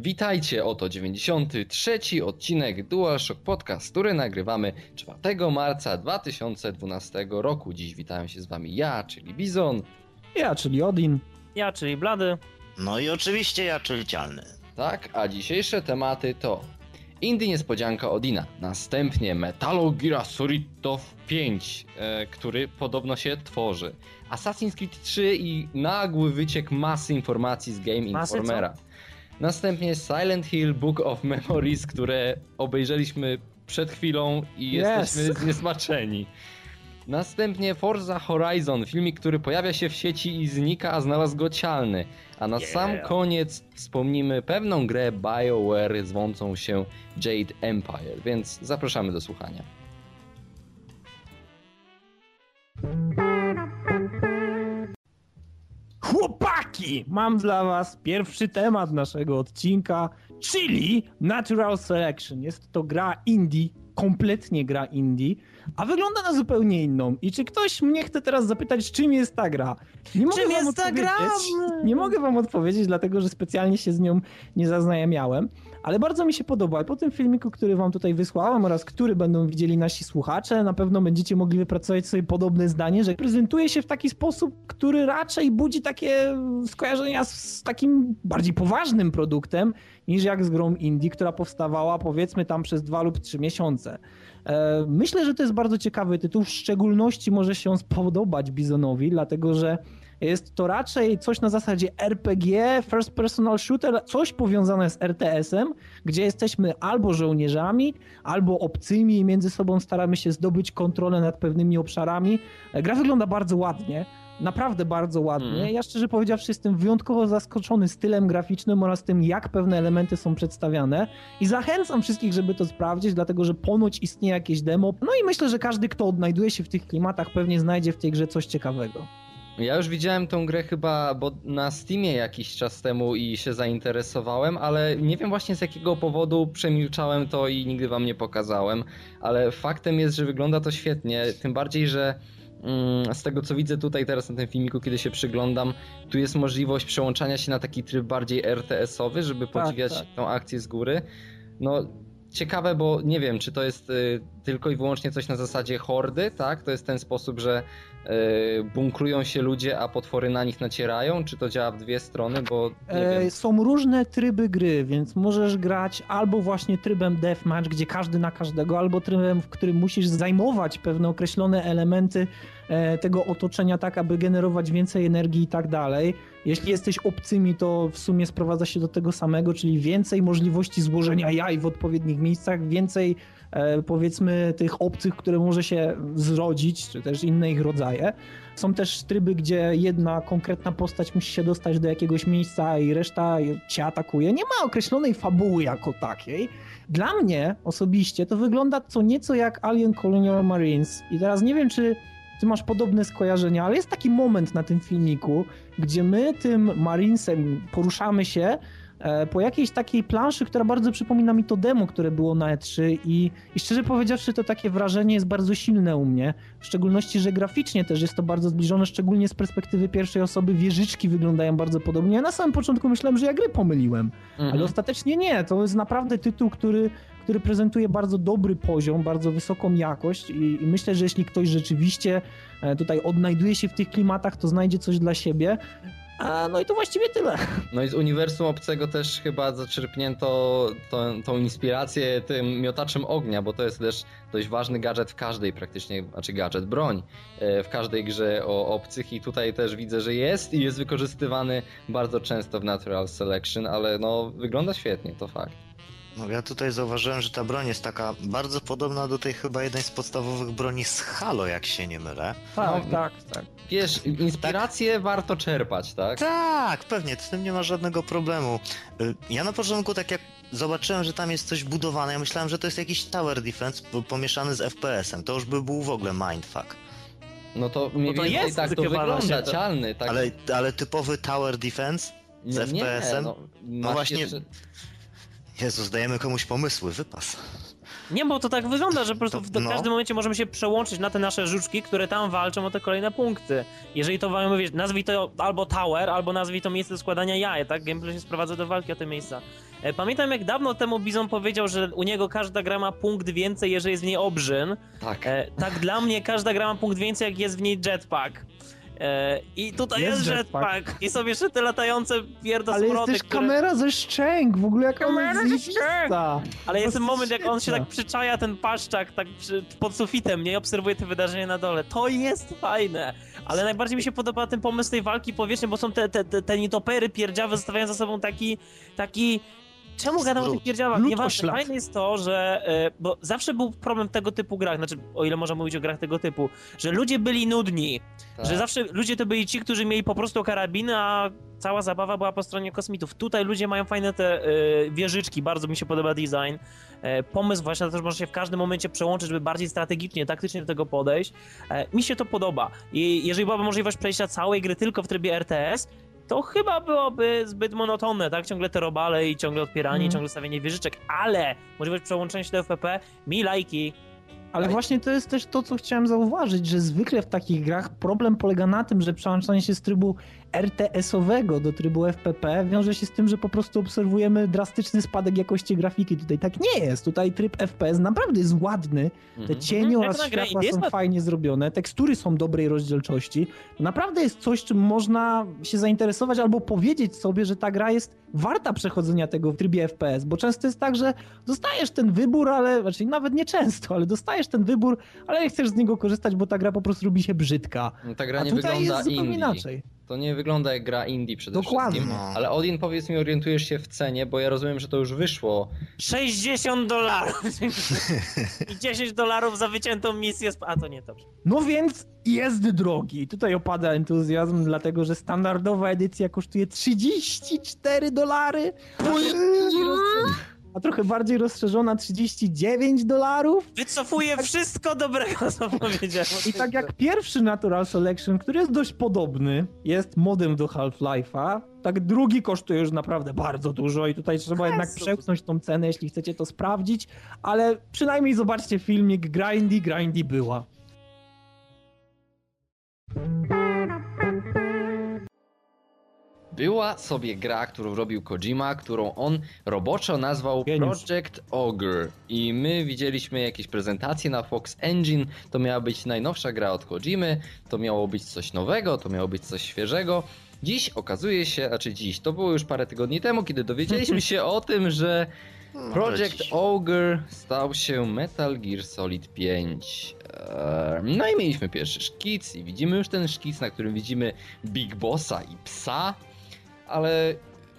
Witajcie, oto 93 odcinek DualShock Podcast, który nagrywamy 4 marca 2012 roku. Dziś witają się z wami ja, czyli Bizon. Ja, czyli Odin. Ja, czyli Blady. No i oczywiście ja, czyli Cialny. Tak, a dzisiejsze tematy to Indie Niespodzianka Odina, następnie Metal Gear Solid 5, e, który podobno się tworzy, Assassin's Creed 3 i nagły wyciek masy informacji z Game Masy Informera. Następnie Silent Hill Book of Memories, które obejrzeliśmy przed chwilą i Yes. jesteśmy zniesmaczeni. Następnie Forza Horizon, filmik, który pojawia się w sieci i znika, a znalazł go cialny. A na Yeah. sam koniec wspomnimy pewną grę BioWare zwącą się Jade Empire, więc zapraszamy do słuchania. Chłopaki! Mam dla was pierwszy temat naszego odcinka, czyli Natural Selection. Jest to gra indie, kompletnie gra indie, a wygląda na zupełnie inną. I czy ktoś mnie chce teraz zapytać, czym jest ta gra? Nie mogę Czym wam jest ta gra? Nie mogę wam odpowiedzieć, dlatego że specjalnie się z nią nie zaznajamiałem, ale bardzo mi się podoba. I po tym filmiku, który wam tutaj wysłałem oraz który będą widzieli nasi słuchacze, na pewno będziecie mogli wypracować sobie podobne zdanie, że prezentuje się w taki sposób, który raczej budzi takie skojarzenia z, takim bardziej poważnym produktem, niż jak z grą indie, która powstawała powiedzmy tam przez dwa lub trzy miesiące. E, Myślę, że to jest bardzo ciekawy tytuł, w szczególności może się spodobać Bizonowi, dlatego że jest to raczej coś na zasadzie RPG, first personal shooter, coś powiązane z RTS-em, gdzie jesteśmy albo żołnierzami, albo obcymi i między sobą staramy się zdobyć kontrolę nad pewnymi obszarami. E, Gra wygląda bardzo ładnie. Naprawdę bardzo ładnie. Mm. Ja szczerze powiedziawszy jestem wyjątkowo zaskoczony stylem graficznym oraz tym, jak pewne elementy są przedstawiane i zachęcam wszystkich, żeby to sprawdzić, dlatego że ponoć istnieje jakieś demo. No i myślę, że każdy, kto odnajduje się w tych klimatach, pewnie znajdzie w tej grze coś ciekawego. Ja już widziałem tą grę chyba bo na Steamie jakiś czas temu i się zainteresowałem, ale nie wiem właśnie z jakiego powodu przemilczałem to i nigdy wam nie pokazałem, ale faktem jest, że wygląda to świetnie, tym bardziej, że mm, z tego co widzę tutaj teraz na tym filmiku, kiedy się przyglądam, tu jest możliwość przełączania się na taki tryb bardziej RTS-owy, żeby podziwiać tak. tą akcję z góry. No ciekawe, bo nie wiem, czy to jest y, tylko i wyłącznie coś na zasadzie hordy, tak? To jest ten sposób, że y, bunkrują się ludzie, a potwory na nich nacierają, czy to działa w dwie strony, bo E, są różne tryby gry, więc możesz grać albo właśnie trybem deathmatch, gdzie każdy na każdego, albo trybem, w którym musisz zajmować pewne określone elementy e, tego otoczenia tak, aby generować więcej energii i tak dalej. Jeśli jesteś obcymi, to w sumie sprowadza się do tego samego, czyli więcej możliwości złożenia jaj w odpowiednich miejscach, więcej e, powiedzmy tych obcych, które może się zrodzić, czy też inne ich rodzaje. Są też tryby, gdzie jedna konkretna postać musi się dostać do jakiegoś miejsca i reszta cię atakuje. Nie ma określonej fabuły jako takiej. Dla mnie osobiście to wygląda co nieco jak Alien Colonial Marines. I teraz nie wiem, czy ty masz podobne skojarzenia, ale jest taki moment na tym filmiku, gdzie my tym Marinesem poruszamy się e, po jakiejś takiej planszy, która bardzo przypomina mi to demo, które było na E3 i, i szczerze powiedziawszy to takie wrażenie jest bardzo silne u mnie, w szczególności, że graficznie też jest to bardzo zbliżone, szczególnie z perspektywy pierwszej osoby wieżyczki wyglądają bardzo podobnie. Ja na samym początku myślałem, że ja gry pomyliłem, Mhm. ale ostatecznie nie, to jest naprawdę tytuł, który, który prezentuje bardzo dobry poziom, bardzo wysoką jakość i, i myślę, że jeśli ktoś rzeczywiście e, tutaj odnajduje się w tych klimatach, to znajdzie coś dla siebie. A, no i to właściwie tyle. No i z uniwersum obcego też chyba zaczerpnięto tą, tą inspirację tym miotaczem ognia, bo to jest też dość ważny gadżet w każdej praktycznie, znaczy gadżet, broń e, w każdej grze o obcych i tutaj też widzę, że jest i jest wykorzystywany bardzo często w Natural Selection, ale no wygląda świetnie, to fakt. No ja tutaj zauważyłem, że ta broń jest taka bardzo podobna do tej chyba jednej z podstawowych broni z Halo, jak się nie mylę. Tak, No, tak, tak. Wiesz, inspirację warto czerpać, tak? Tak, pewnie, z tym nie ma żadnego problemu. Y, Ja na początku tak jak zobaczyłem, że tam jest coś budowane, ja myślałem, że to jest jakiś tower defense po- pomieszany z FPS-em. To już by był w ogóle mindfuck. No to mniej to więcej jest tak to wygląda, to- cialny, tak? Ale, ale typowy tower defense? z FPS-em? No, No właśnie- Jeszcze... Jezus, dajemy komuś pomysły, wypas. Nie, bo to tak wygląda, że po prostu To- w no. każdym momencie możemy się przełączyć na te nasze żuczki, które tam walczą o te kolejne punkty. Jeżeli to mamy, wiesz, nazwij to albo tower, albo nazwij to miejsce do składania jaj, tak? Gameplay się sprowadza do walki o te miejsca. E, Pamiętam jak dawno temu Bizon powiedział, że u niego każda gra ma punkt więcej, jeżeli jest w niej obrzyn. Tak. E, tak dla mnie każda gra ma punkt więcej, jak jest w niej jetpack. E, I tutaj Jest jest, jetpack. jetpack. I są jeszcze te latające Ale pierdosmroty, jest też które... kamera ze szczęk, w ogóle jak ona Kamera jest ze zajebista. Ale jest ten moment, jak on się tak przyczaja, ten paszczak, tak przy, pod sufitem, nie? I obserwuje te wydarzenia na dole. To jest fajne. Ale najbardziej mi się podoba ten pomysł tej walki powietrznej, bo są te, te, te, te nietopery pierdziawe, zostawiają za sobą taki, taki... Czemu gadam o tych pierdziałach? Nieważne, fajne jest to, że... e, Bo zawsze był problem tego typu grach, znaczy, o ile można mówić o grach tego typu, że ludzie byli nudni, tak. że zawsze ludzie to byli ci, którzy mieli po prostu karabiny, a cała zabawa była po stronie kosmitów. Tutaj ludzie mają fajne te y, wieżyczki, bardzo mi się podoba design. E, pomysł właśnie na to, że można się w każdym momencie przełączyć, żeby bardziej strategicznie, taktycznie do tego podejść. E, mi się to podoba. I jeżeli byłaby możliwość przejścia całej gry tylko w trybie RTS, to chyba byłoby zbyt monotonne, tak? Ciągle te robale i ciągle odpieranie, i ciągle stawianie wieżyczek, ale możliwość przełączenia się do FPP, mi lajki. Ale- właśnie to jest też to, co chciałem zauważyć, że zwykle w takich grach problem polega na tym, że przełączanie się z trybu RTS-owego do trybu FPP wiąże się z tym, że po prostu obserwujemy drastyczny spadek jakości grafiki. Tutaj tak nie jest. Tutaj tryb FPS naprawdę jest ładny. Te Mhm. cienie Mhm, oraz światła są fajnie zrobione, tekstury są dobrej rozdzielczości. Naprawdę jest coś, czym można się zainteresować albo powiedzieć sobie, że ta gra jest warta przechodzenia tego w trybie FPS, bo często jest tak, że dostajesz ten wybór, ale znaczy nawet nie często, ale dostajesz ten wybór, ale nie chcesz z niego korzystać, bo ta gra po prostu robi się brzydka. Ta gra A nie tutaj wygląda jest zupełnie indie. inaczej. To nie wygląda jak gra indie przede Dokładnie. wszystkim. No. Ale Odin, powiedz mi, orientujesz się w cenie, bo ja rozumiem, że to już wyszło. 60 dolarów! I 10 dolarów za wyciętą misję. A to nie dobrze. No więc jest drogi. Tutaj opada entuzjazm, dlatego że standardowa edycja kosztuje 34 dolary. A trochę bardziej rozszerzona 39 dolarów. Wycofuję wszystko dobrego, co powiedziałem. I tak jak pierwszy Natural Selection, który jest dość podobny, jest modem do Half-Life'a, tak drugi kosztuje już naprawdę bardzo dużo i tutaj trzeba jednak przełknąć tą cenę, jeśli chcecie to sprawdzić, ale przynajmniej zobaczcie filmik Grindy, Grindy była. Była sobie gra, którą robił Kojima, którą on roboczo nazwał. Project Ogre. I my widzieliśmy jakieś prezentacje na Fox Engine. To miała być najnowsza gra od Kojimy, to miało być coś nowego, to miało być coś świeżego. Dziś okazuje się, znaczy dziś, to było już parę tygodni temu, kiedy dowiedzieliśmy się o tym, że No, Project. Ogre stał się Metal Gear Solid 5. Eee, No i mieliśmy pierwszy szkic i widzimy już ten szkic, na którym widzimy Big Bossa i psa, ale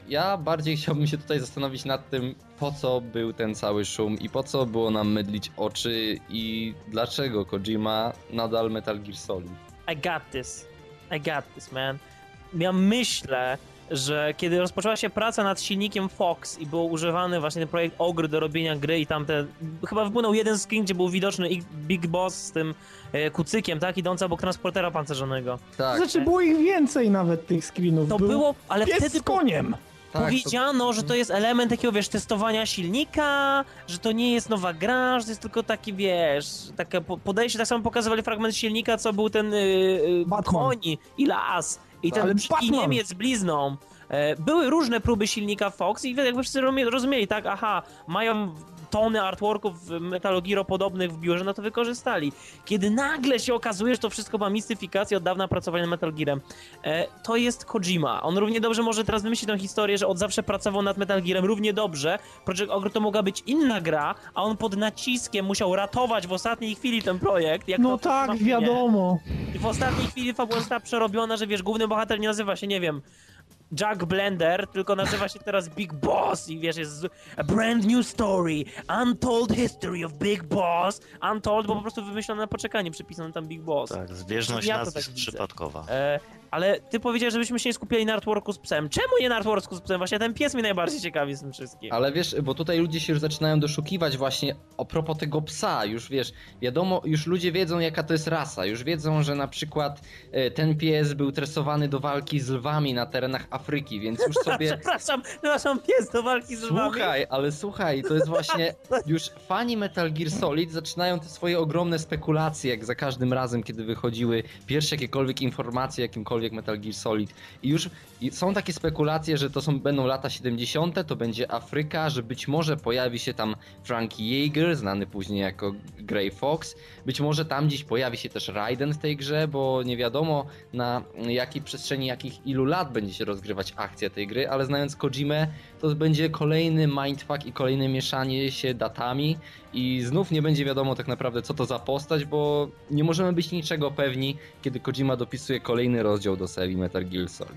ja bardziej chciałbym się tutaj zastanowić nad tym, po co był ten cały szum i po co było nam mydlić oczy i dlaczego Kojima nadal Metal Gear Solid. I got this. I got this, man. Ja myślę, że kiedy rozpoczęła się praca nad silnikiem Fox i był używany właśnie ten projekt Ogre do robienia gry i tamte... Chyba wypłynął jeden screen, gdzie był widoczny Big Boss z tym e, kucykiem, tak? Idący obok transportera pancerzonego. Tak, Znaczy było ich więcej nawet tych screenów. To Był było, ale pies wtedy z koniem. tak, to, powiedziano, że to jest element takiego, wiesz, testowania silnika, że to nie jest nowa gra, że to jest tylko taki, wiesz, takie po- podejście, tak samo pokazywali fragment silnika, co był ten yy, Batman. koń i las i ten brzydki Batman. Niemiec blizną. E, Były różne próby silnika Fox i jakby wszyscy rozumie- rozumieli, tak, aha, mają tony artworków Metal Gear podobnych w biurze, no to wykorzystali. Kiedy nagle się okazuje, że to wszystko ma mistyfikację od dawna pracowania nad Metal Gearem, e, to jest Kojima. On równie dobrze może teraz wymyślić tę historię, że od zawsze pracował nad Metal Gearem równie dobrze. Project Ogre to mogła być inna gra, a on pod naciskiem musiał ratować w ostatniej chwili ten projekt. No tak, wiadomo. I w ostatniej chwili fabuła została przerobiona, że wiesz, główny bohater nie nazywa się, nie wiem, Jack Blender, tylko nazywa się teraz Big Boss i wiesz, jest a brand new story, untold history of Big Boss, untold, bo po prostu wymyślone na poczekanie, przypisano tam Big Boss. Tak, zbieżność Ja nazwisk tak widzę. przypadkowa. E, Ale ty powiedziałeś, żebyśmy się nie skupiali na artworku z psem. Czemu nie na artworku z psem? Właśnie ten pies mnie najbardziej ciekawi z tym wszystkim. Ale wiesz, bo tutaj ludzie się już zaczynają doszukiwać właśnie a propos tego psa, już wiesz, wiadomo, już ludzie wiedzą jaka to jest rasa, już wiedzą, że na przykład e, ten pies był tresowany do walki z lwami na terenach Afryki, więc już sobie... Przepraszam, przepraszam, pies do walki z lwami. Słuchaj, ale słuchaj, to jest właśnie już fani Metal Gear Solid zaczynają te swoje ogromne spekulacje, jak za każdym razem, kiedy wychodziły pierwsze jakiekolwiek informacje o jakimkolwiek Metal Gear Solid. I już są takie spekulacje, że to są, będą lata 70., to będzie Afryka, że być może pojawi się tam Frankie Jaeger, znany później jako Grey Fox. Być może tam gdzieś pojawi się też Raiden w tej grze, bo nie wiadomo na jakiej przestrzeni, jakich ilu lat będzie się rozgrywać akcja tej gry, ale znając Kojimę, to będzie kolejny mindfuck i kolejne mieszanie się datami i znów nie będzie wiadomo tak naprawdę co to za postać, bo nie możemy być niczego pewni, kiedy Kojima dopisuje kolejny rozdział do serii Metal Gear Solid.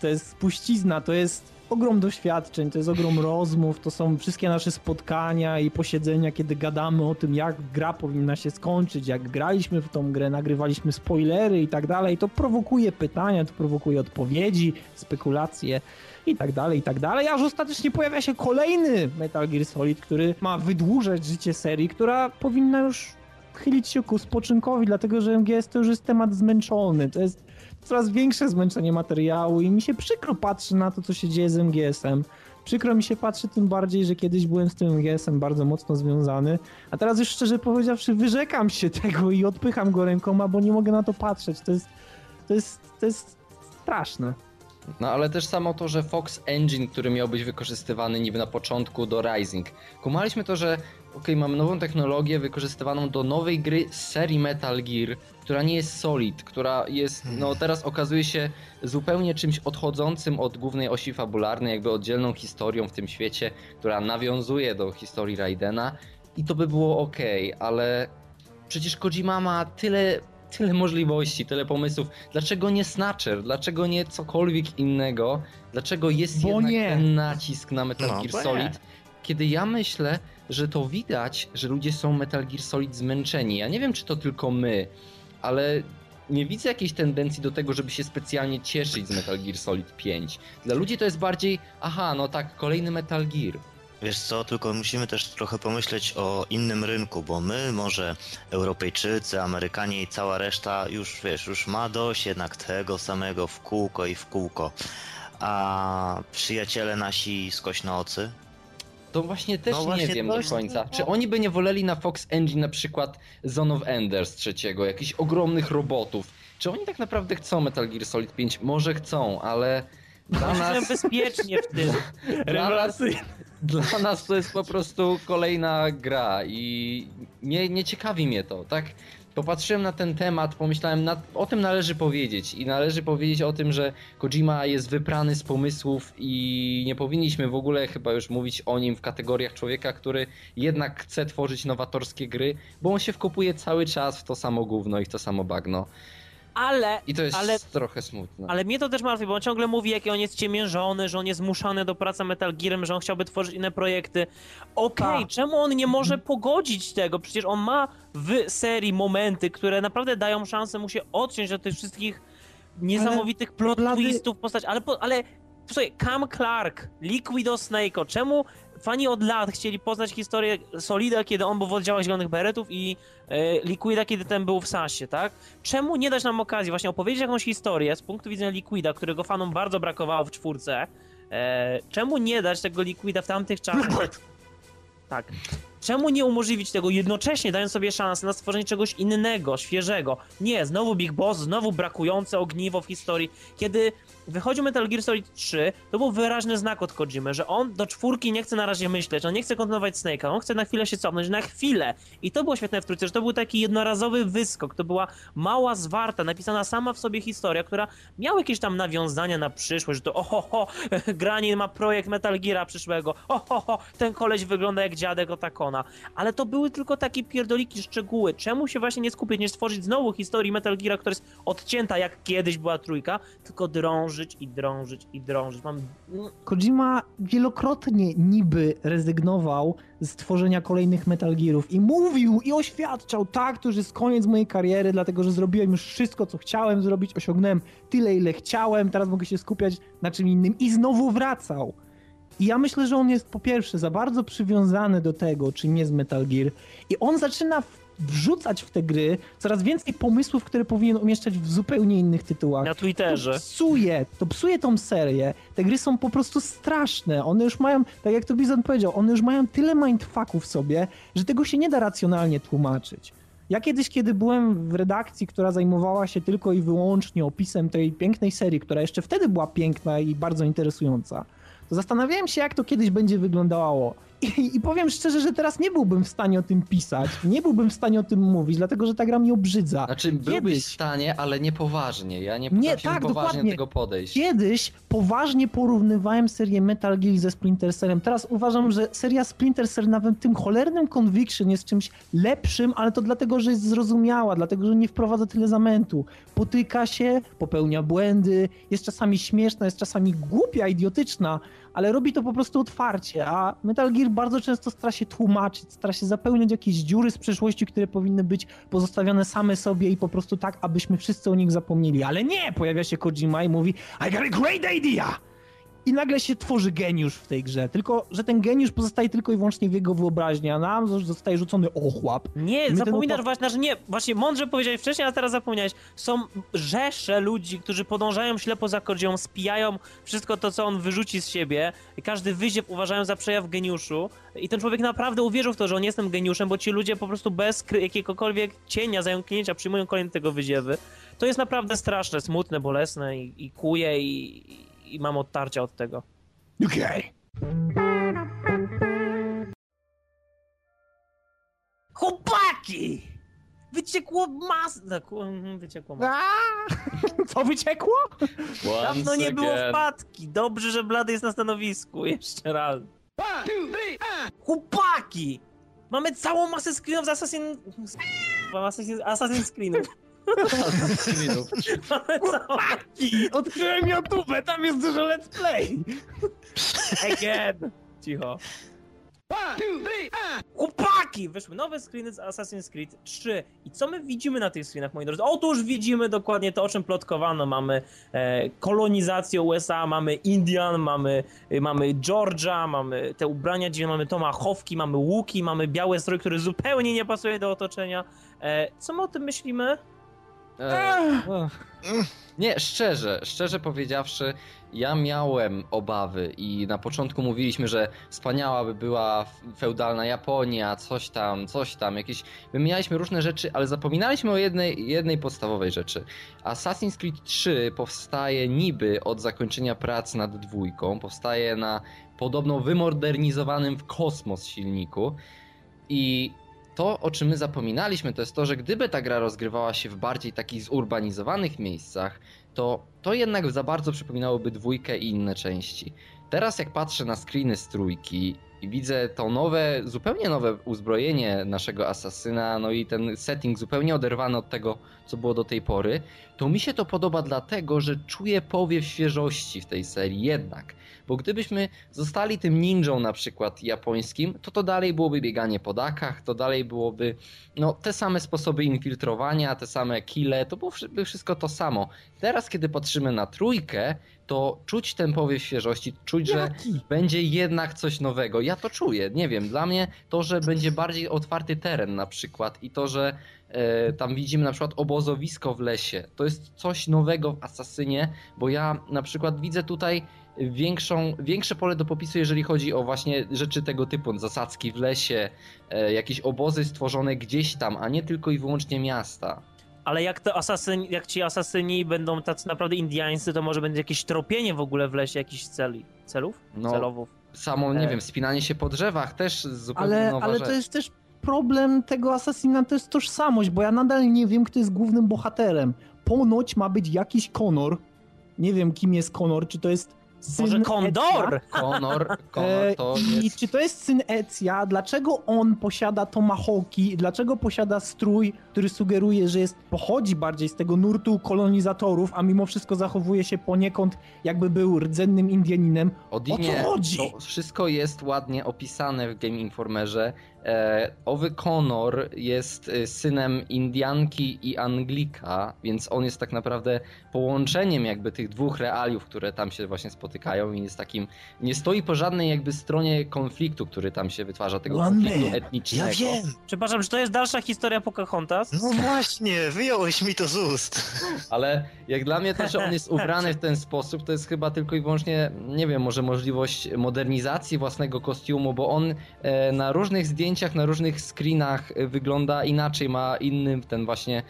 To jest spuścizna, to jest ogrom doświadczeń, to jest ogrom rozmów, to są wszystkie nasze spotkania i posiedzenia, kiedy gadamy o tym, jak gra powinna się skończyć, jak graliśmy w tą grę, nagrywaliśmy spoilery i tak dalej. To prowokuje pytania, to prowokuje odpowiedzi, spekulacje i tak dalej, i tak dalej, aż ostatecznie pojawia się kolejny Metal Gear Solid, który ma wydłużać życie serii, która powinna już chylić się ku spoczynkowi, dlatego że MGS to już jest temat zmęczony, to jest coraz większe zmęczenie materiału i mi się przykro patrzy na to, co się dzieje z MGS-em. Przykro mi się patrzy tym bardziej, że kiedyś byłem z tym MGS-em bardzo mocno związany, a teraz już szczerze powiedziawszy wyrzekam się tego i odpycham go rękoma, bo nie mogę na to patrzeć. To jest, to jest, to jest straszne. No ale też samo to, że Fox Engine, który miał być wykorzystywany niby na początku do Rising. Kumaliśmy to, że ok, mamy nową technologię wykorzystywaną do nowej gry z serii Metal Gear, która nie jest solid, która jest, no teraz okazuje się zupełnie czymś odchodzącym od głównej osi fabularnej, jakby oddzielną historią w tym świecie, która nawiązuje do historii Raidena i to by było ok, ale przecież Kojima ma tyle tyle możliwości, tyle pomysłów. Dlaczego nie Snatcher? Dlaczego nie cokolwiek innego? Dlaczego jest Bo jednak nie. ten nacisk na Metal No, Gear nie. Solid? Kiedy ja myślę, że to widać, że ludzie są Metal Gear Solid zmęczeni. Ja nie wiem, czy to tylko my, ale nie widzę jakiejś tendencji do tego, żeby się specjalnie cieszyć z Metal Gear Solid 5. Dla ludzi to jest bardziej, aha, no tak, kolejny Metal Gear. Wiesz co, tylko musimy też trochę pomyśleć o innym rynku, bo my, może Europejczycy, Amerykanie i cała reszta już, wiesz, już ma dość jednak tego samego w kółko i w kółko. A przyjaciele nasi skośnoocy, To właśnie też No nie właśnie wiem to- do końca. Czy oni by nie woleli na Fox Engine na przykład Zone of Enders trzeciego, jakichś ogromnych robotów? Czy oni tak naprawdę chcą Metal Gear Solid 5? Może chcą, ale dla nas, bezpiecznie w tym. dla, nas, dla nas to jest po prostu kolejna gra i nie, nie ciekawi mnie to, tak? Popatrzyłem na ten temat, pomyślałem, na, o tym należy powiedzieć i należy powiedzieć o tym, że Kojima jest wyprany z pomysłów i nie powinniśmy w ogóle chyba już mówić o nim w kategoriach człowieka, który jednak chce tworzyć nowatorskie gry, bo on się wkopuje cały czas w to samo gówno i w to samo bagno. Ale, I to jest ale trochę smutne. Ale mnie to też martwi, bo on ciągle mówi, jaki on jest ciemiężony, że on jest zmuszany do pracy Metal Gearem, że on chciałby tworzyć inne projekty. Okej, Tak. czemu on nie może pogodzić tego? Przecież on ma w serii momenty, które naprawdę dają szansę mu się odciąć od tych wszystkich niesamowitych plot blady- twistów postać. Ale, po, ale słuchaj, Cam Clark, Liquido Snake'o, czemu fani od lat chcieli poznać historię Solida, kiedy on był w oddziałach Zielonych Beretów i e, Liquida, kiedy ten był w Sasie, tak? Czemu nie dać nam okazji właśnie opowiedzieć jakąś historię z punktu widzenia Liquida, którego fanom bardzo brakowało w czwórce? E, czemu nie dać tego Liquida w tamtych czasach? Tak. Czemu nie umożliwić tego jednocześnie, dając sobie szansę na stworzenie czegoś innego, świeżego? Nie, znowu Big Boss, znowu brakujące ogniwo w historii. Kiedy wychodził Metal Gear Solid 3, to był wyraźny znak od Kojimy, że on do czwórki nie chce na razie myśleć, on nie chce kontynuować Snake'a, on chce na chwilę się cofnąć, na chwilę. I to było świetne w trójce, że to był taki jednorazowy wyskok, to była mała, zwarta, napisana sama w sobie historia, która miała jakieś tam nawiązania na przyszłość, że to oho, ho, Granin ma projekt Metal Geara przyszłego, oho, ho, ten koleś wygląda jak dziadek Otakona. Ale to były tylko takie pierdoliki, szczegóły. Czemu się właśnie nie skupić, nie stworzyć znowu historii Metal Gear, która jest odcięta jak kiedyś była trójka, tylko drążyć i drążyć i drążyć. Mam... Kojima wielokrotnie niby rezygnował z tworzenia kolejnych Metal Gearów i mówił i oświadczał, tak, to już jest koniec mojej kariery, dlatego że zrobiłem już wszystko, co chciałem zrobić, osiągnąłem tyle, ile chciałem, teraz mogę się skupiać na czym innym i znowu wracał. I ja myślę, że on jest po pierwsze za bardzo przywiązany do tego, czym jest Metal Gear i on zaczyna wrzucać w te gry coraz więcej pomysłów, które powinien umieszczać w zupełnie innych tytułach. Na Twitterze. To psuje, to psuje tą serię. Te gry są po prostu straszne. One już mają, tak jak to Bizon powiedział, one już mają tyle mindfucków w sobie, że tego się nie da racjonalnie tłumaczyć. Ja kiedyś, kiedy byłem w redakcji, która zajmowała się tylko i wyłącznie opisem tej pięknej serii, która jeszcze wtedy była piękna i bardzo interesująca, to zastanawiałem się, jak to kiedyś będzie wyglądało. I, I, powiem szczerze, że teraz nie byłbym w stanie o tym pisać, nie byłbym w stanie o tym mówić, dlatego że ta gra mi obrzydza. Znaczy, byłbyś Kiedyś... w stanie, ale nie poważnie. Ja nie potrafię tak, poważnie dokładnie. tego podejść. Kiedyś poważnie porównywałem serię Metal Gear ze Splinter Cellem. Teraz uważam, że seria Splinter Cell nawet tym cholernym Conviction jest czymś lepszym, ale to dlatego, że jest zrozumiała, dlatego, że nie wprowadza tyle zamętu. Potyka się, popełnia błędy, jest czasami śmieszna, jest czasami głupia, idiotyczna, ale robi to po prostu otwarcie, a Metal Gear bardzo często stara się tłumaczyć, stara się zapełniać jakieś dziury z przeszłości, które powinny być pozostawione same sobie i po prostu tak, abyśmy wszyscy o nich zapomnieli. Ale nie! Pojawia się Kojima i mówi I got a great idea! I nagle się tworzy geniusz w tej grze. Tylko, że ten geniusz pozostaje tylko i wyłącznie w jego wyobraźni, a nam zostaje rzucony ochłap. Nie, zapominasz właśnie, że nie, właśnie mądrze powiedziałeś wcześniej, a teraz zapomniałeś. Są rzesze ludzi, którzy podążają ślepo za Kodzią, spijają wszystko to, co on wyrzuci z siebie i każdy wyziew uważają za przejaw geniuszu i ten człowiek naprawdę uwierzył w to, że on jest tym geniuszem, bo ci ludzie po prostu bez jakiegokolwiek cienia, zająknięcia przyjmują kolejne tego wyziewy. To jest naprawdę straszne, smutne, bolesne i, i kuje i, i mam odtarcia od tego. Okej. Okay. Chłopaki! Wyciekło mas... Wyciekło mas... Co wyciekło? Dawno nie było wpadki. Dobrze, że Blady jest na stanowisku. Jeszcze raz. Chłopaki! Mamy całą masę screenów z Assassin... Assassin... Assassin screenów. Chłopaki! Odkryłem YouTube, tam jest dużo let's play! Again! Cicho. Chłopaki! Wyszły nowe screeny z Assassin's Creed 3. I co my widzimy na tych screenach, moi drodzy? Otóż widzimy dokładnie to, o czym plotkowano. Mamy e, kolonizację USA, mamy Indian, mamy, e, mamy Georgia, mamy te ubrania, gdzie mamy tomahawki, mamy łuki, mamy biały strój, który zupełnie nie pasuje do otoczenia. E, co my o tym myślimy? E, nie, szczerze, szczerze powiedziawszy, ja miałem obawy i na początku mówiliśmy, że wspaniała by była feudalna Japonia, coś tam, coś tam, jakieś. Wymienialiśmy różne rzeczy, ale zapominaliśmy o jednej, jednej podstawowej rzeczy. Assassin's Creed 3 powstaje niby od zakończenia prac nad dwójką, powstaje na podobno wymodernizowanym w kosmos silniku. I to, o czym my zapominaliśmy, to jest to, że gdyby ta gra rozgrywała się w bardziej takich zurbanizowanych miejscach, to to jednak za bardzo przypominałoby dwójkę i inne części. Teraz jak patrzę na screeny z trójki i widzę to nowe, zupełnie nowe uzbrojenie naszego asasyna, no i ten setting zupełnie oderwany od tego, co było do tej pory, to mi się to podoba dlatego, że czuję powiew świeżości w tej serii jednak. Bo gdybyśmy zostali tym ninją na przykład japońskim, to to dalej byłoby bieganie po dakach, to dalej byłoby no, te same sposoby infiltrowania, te same kile, to byłoby wszystko to samo. Teraz, kiedy patrzymy na trójkę, to czuć ten powiew świeżości, czuć, Jaki? że będzie jednak coś nowego. Ja to czuję, nie wiem, dla mnie to, że będzie bardziej otwarty teren na przykład i to, że e, tam widzimy na przykład obozowisko w lesie, to jest coś nowego w Asasynie, bo ja na przykład widzę tutaj większą, większe pole do popisu, jeżeli chodzi o właśnie rzeczy tego typu, zasadzki w lesie, e, jakieś obozy stworzone gdzieś tam, a nie tylko i wyłącznie miasta. Ale jak, to asasyn, jak ci asasyni będą tacy naprawdę indiańscy, to może będzie jakieś tropienie w ogóle w lesie jakichś celi, celów? No, celowów? Samo, nie e... wiem, spinanie się po drzewach też zupełnie ale, nowa Ale rzecz. to jest też problem tego asasyna, to jest tożsamość, bo ja nadal nie wiem, kto jest głównym bohaterem. Ponoć ma być jakiś Konor, nie wiem kim jest Konor, czy to jest syn Może. Kondor? Conor, E, Conor to I jest... czy to jest syn Ecja? Dlaczego on posiada tomahawki? Dlaczego posiada strój, który sugeruje, że jest, pochodzi bardziej z tego nurtu kolonizatorów, a mimo wszystko zachowuje się poniekąd jakby był rdzennym Indianinem? Odinie, O co chodzi? to wszystko jest ładnie opisane w Game Informerze. E, owy Conor jest e, synem Indianki i Anglika, więc on jest tak naprawdę połączeniem jakby tych dwóch realiów, które tam się właśnie spotykają i jest takim, nie stoi po żadnej jakby stronie konfliktu, który tam się wytwarza, tego One konfliktu man. etnicznego. Ja wiem! Przepraszam, czy to jest dalsza historia Pocahontas? No właśnie, wyjąłeś mi to z ust. Ale jak dla mnie to, że on jest ubrany w ten sposób, to jest chyba tylko i wyłącznie, nie wiem, może możliwość modernizacji własnego kostiumu, bo on e, na różnych zdjęciach, na różnych screenach e, wygląda inaczej, ma inny ten właśnie,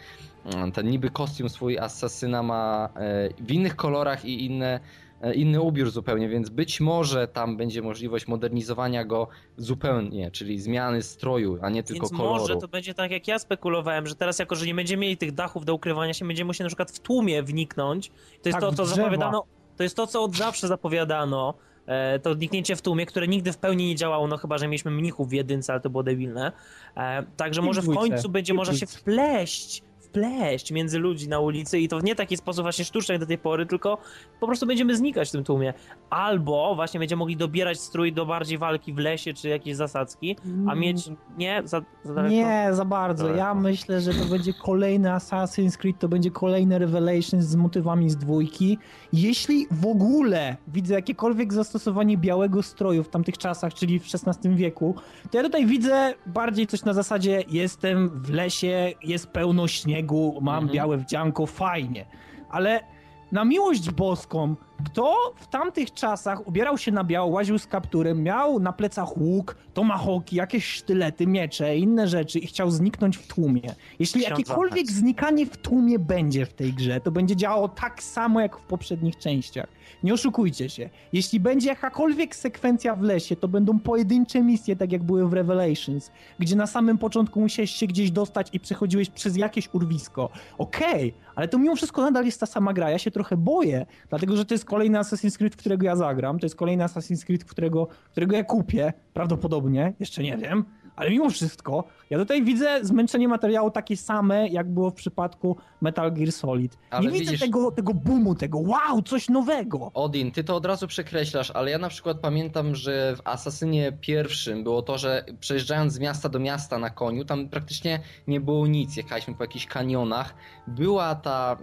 mm, ten niby kostium swój asasyna ma e, w innych kolorach i inne, e, inny ubiór zupełnie, więc być może tam będzie możliwość modernizowania go zupełnie, czyli zmiany stroju, a nie tylko Więc koloru. może to będzie tak, jak ja spekulowałem, że teraz jako, że nie będziemy mieli tych dachów do ukrywania się, będziemy musieli na przykład w tłumie wniknąć. To jest Tak, to, co zapowiadano, to jest to, co od zawsze zapowiadano. E, to wniknięcie w tłumie, które nigdy w pełni nie działało, no chyba, że mieliśmy mnichów w jedynce, ale to było debilne. E, także może w końcu będzie można się wpleść wpleść między ludzi na ulicy i to w nie taki sposób właśnie sztuczny jak do tej pory, tylko po prostu będziemy znikać w tym tłumie. Albo właśnie będziemy mogli dobierać strój do bardziej walki w lesie czy jakieś zasadzki, a mieć... Nie? Za, za? Nie, za bardzo. Ja Daleko. myślę, że to będzie kolejny Assassin's Creed, to będzie kolejne Revelations z motywami z dwójki. Jeśli w ogóle widzę jakiekolwiek zastosowanie białego stroju w tamtych czasach, czyli w XVI wieku, to ja tutaj widzę bardziej coś na zasadzie jestem w lesie, jest pełno śniegu, mam Mhm. białe wdzianko, fajnie. Ale na miłość boską, kto w tamtych czasach ubierał się na biało, łaził z kapturem, miał na plecach łuk, tomahawki, jakieś sztylety, miecze, inne rzeczy i chciał zniknąć w tłumie. Jeśli jakiekolwiek znikanie w tłumie będzie w tej grze, to będzie działało tak samo jak w poprzednich częściach. Nie oszukujcie się. Jeśli będzie jakakolwiek sekwencja w lesie, to będą pojedyncze misje, tak jak były w Revelations, gdzie na samym początku musiałeś się gdzieś dostać i przechodziłeś przez jakieś urwisko. Okej, ale to mimo wszystko nadal jest ta sama gra. Ja się trochę boję, dlatego że to jest kolejny Assassin's Creed, którego ja zagram. To jest kolejny Assassin's Creed, którego, którego ja kupię, prawdopodobnie, jeszcze nie wiem. Ale mimo wszystko, ja tutaj widzę zmęczenie materiału takie same, jak było w przypadku Metal Gear Solid. Ale nie widzę widzisz- tego, tego boomu, tego wow, coś nowego. Odin, ty to od razu przekreślasz, ale ja na przykład pamiętam, że w Asasynie pierwszym było to, że przejeżdżając z miasta do miasta na koniu, tam praktycznie nie było nic, jechaliśmy po jakichś kanionach, była ta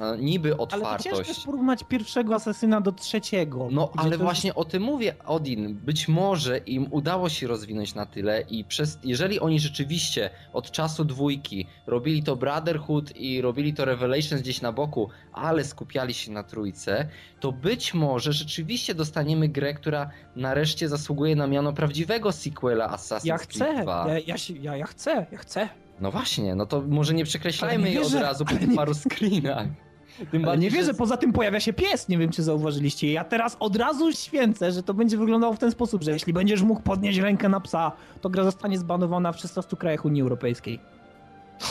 mm, niby Ale to ciężko otwartość. porównać pierwszego asesyna do trzeciego. No, ale jest- właśnie o tym mówię, Odin. Być może im udało się rozwinąć na tyle i przez, jeżeli oni rzeczywiście od czasu dwójki robili to Brotherhood i robili to Revelations gdzieś na boku, ale skupiali się na trójce, to być może rzeczywiście dostaniemy grę, która nareszcie zasługuje na miano prawdziwego sequela Assassin's Ja Creed chcę, 2. ja, ja, ja, ja chcę, ja chcę. No właśnie, no to może nie przekreślajmy jej od razu po paru screenach. Bardziej, nie że- wierzę, poza tym pojawia się pies, nie wiem czy zauważyliście. Ja teraz od razu święcę, że to będzie wyglądało w ten sposób, że jeśli będziesz mógł podnieść rękę na psa, to gra zostanie zbanowana w 16 krajach Unii Europejskiej.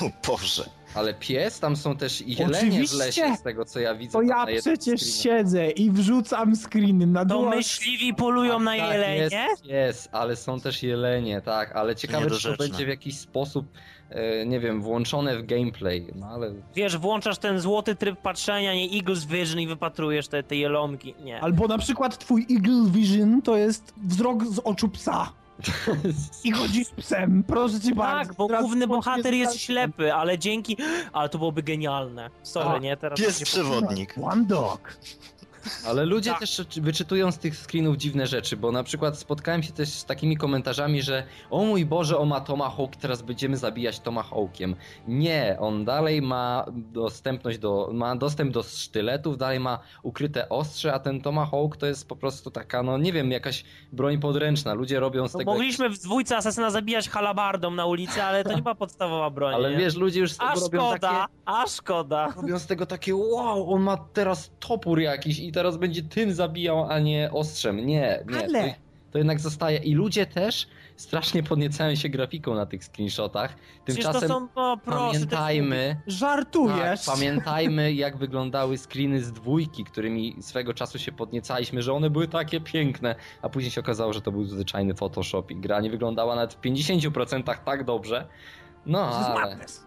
O Boże. Ale pies, tam są też jelenie w Oczywiście. lesie, z tego co ja widzę. To ja przecież screenie. siedzę i wrzucam screeny na To dual... myśliwi polują na Tak, jelenie? Jest, jest, ale są też jelenie, tak, ale ciekawe, czy to będzie w jakiś sposób, e, nie wiem, włączone w gameplay, no ale... Wiesz, włączasz ten złoty tryb patrzenia, nie Eagles Vision i wypatrujesz te, te jelonki. Nie. Albo na przykład twój Eagle Vision to jest wzrok z oczu psa. I chodzi z psem, proszę cię bardzo. Tak, bo Teraz główny bohater jest ślepy, ale dzięki... Ale to byłoby genialne. Sorry, A, nie? Teraz Pies będzie- przewodnik. One dog. Ale ludzie Tak. też wyczytują z tych screenów dziwne rzeczy, bo na przykład spotkałem się też z takimi komentarzami, że o mój Boże, on ma Tomahawk, teraz będziemy zabijać Tomahawkiem. Nie, on dalej ma dostępność do, ma dostęp do sztyletów, dalej ma ukryte ostrze, a ten Tomahawk to jest po prostu taka, no nie wiem, jakaś broń podręczna. Ludzie robią z No, tego... mogliśmy w dwójce Asasyna zabijać halabardą na ulicy, ale to nie była podstawowa broń. Ale nie? wiesz, ludzie już z tego A robią szkoda, takie... a szkoda. Robią z tego takie, wow, on ma teraz topór jakiś i teraz będzie tym zabijał, a nie ostrzem. Nie, nie. Ale- To, to jednak zostaje. I ludzie też strasznie podniecają się grafiką na tych screenshotach. Przecież to Tymczasem są, no proszę, pamiętajmy, Żartujesz? tak, pamiętajmy jak wyglądały screeny z dwójki, którymi swego czasu się podniecaliśmy, że one były takie piękne, a później się okazało, że to był zwyczajny Photoshop i gra nie wyglądała nawet w 50% tak dobrze. No To jest ale... madness.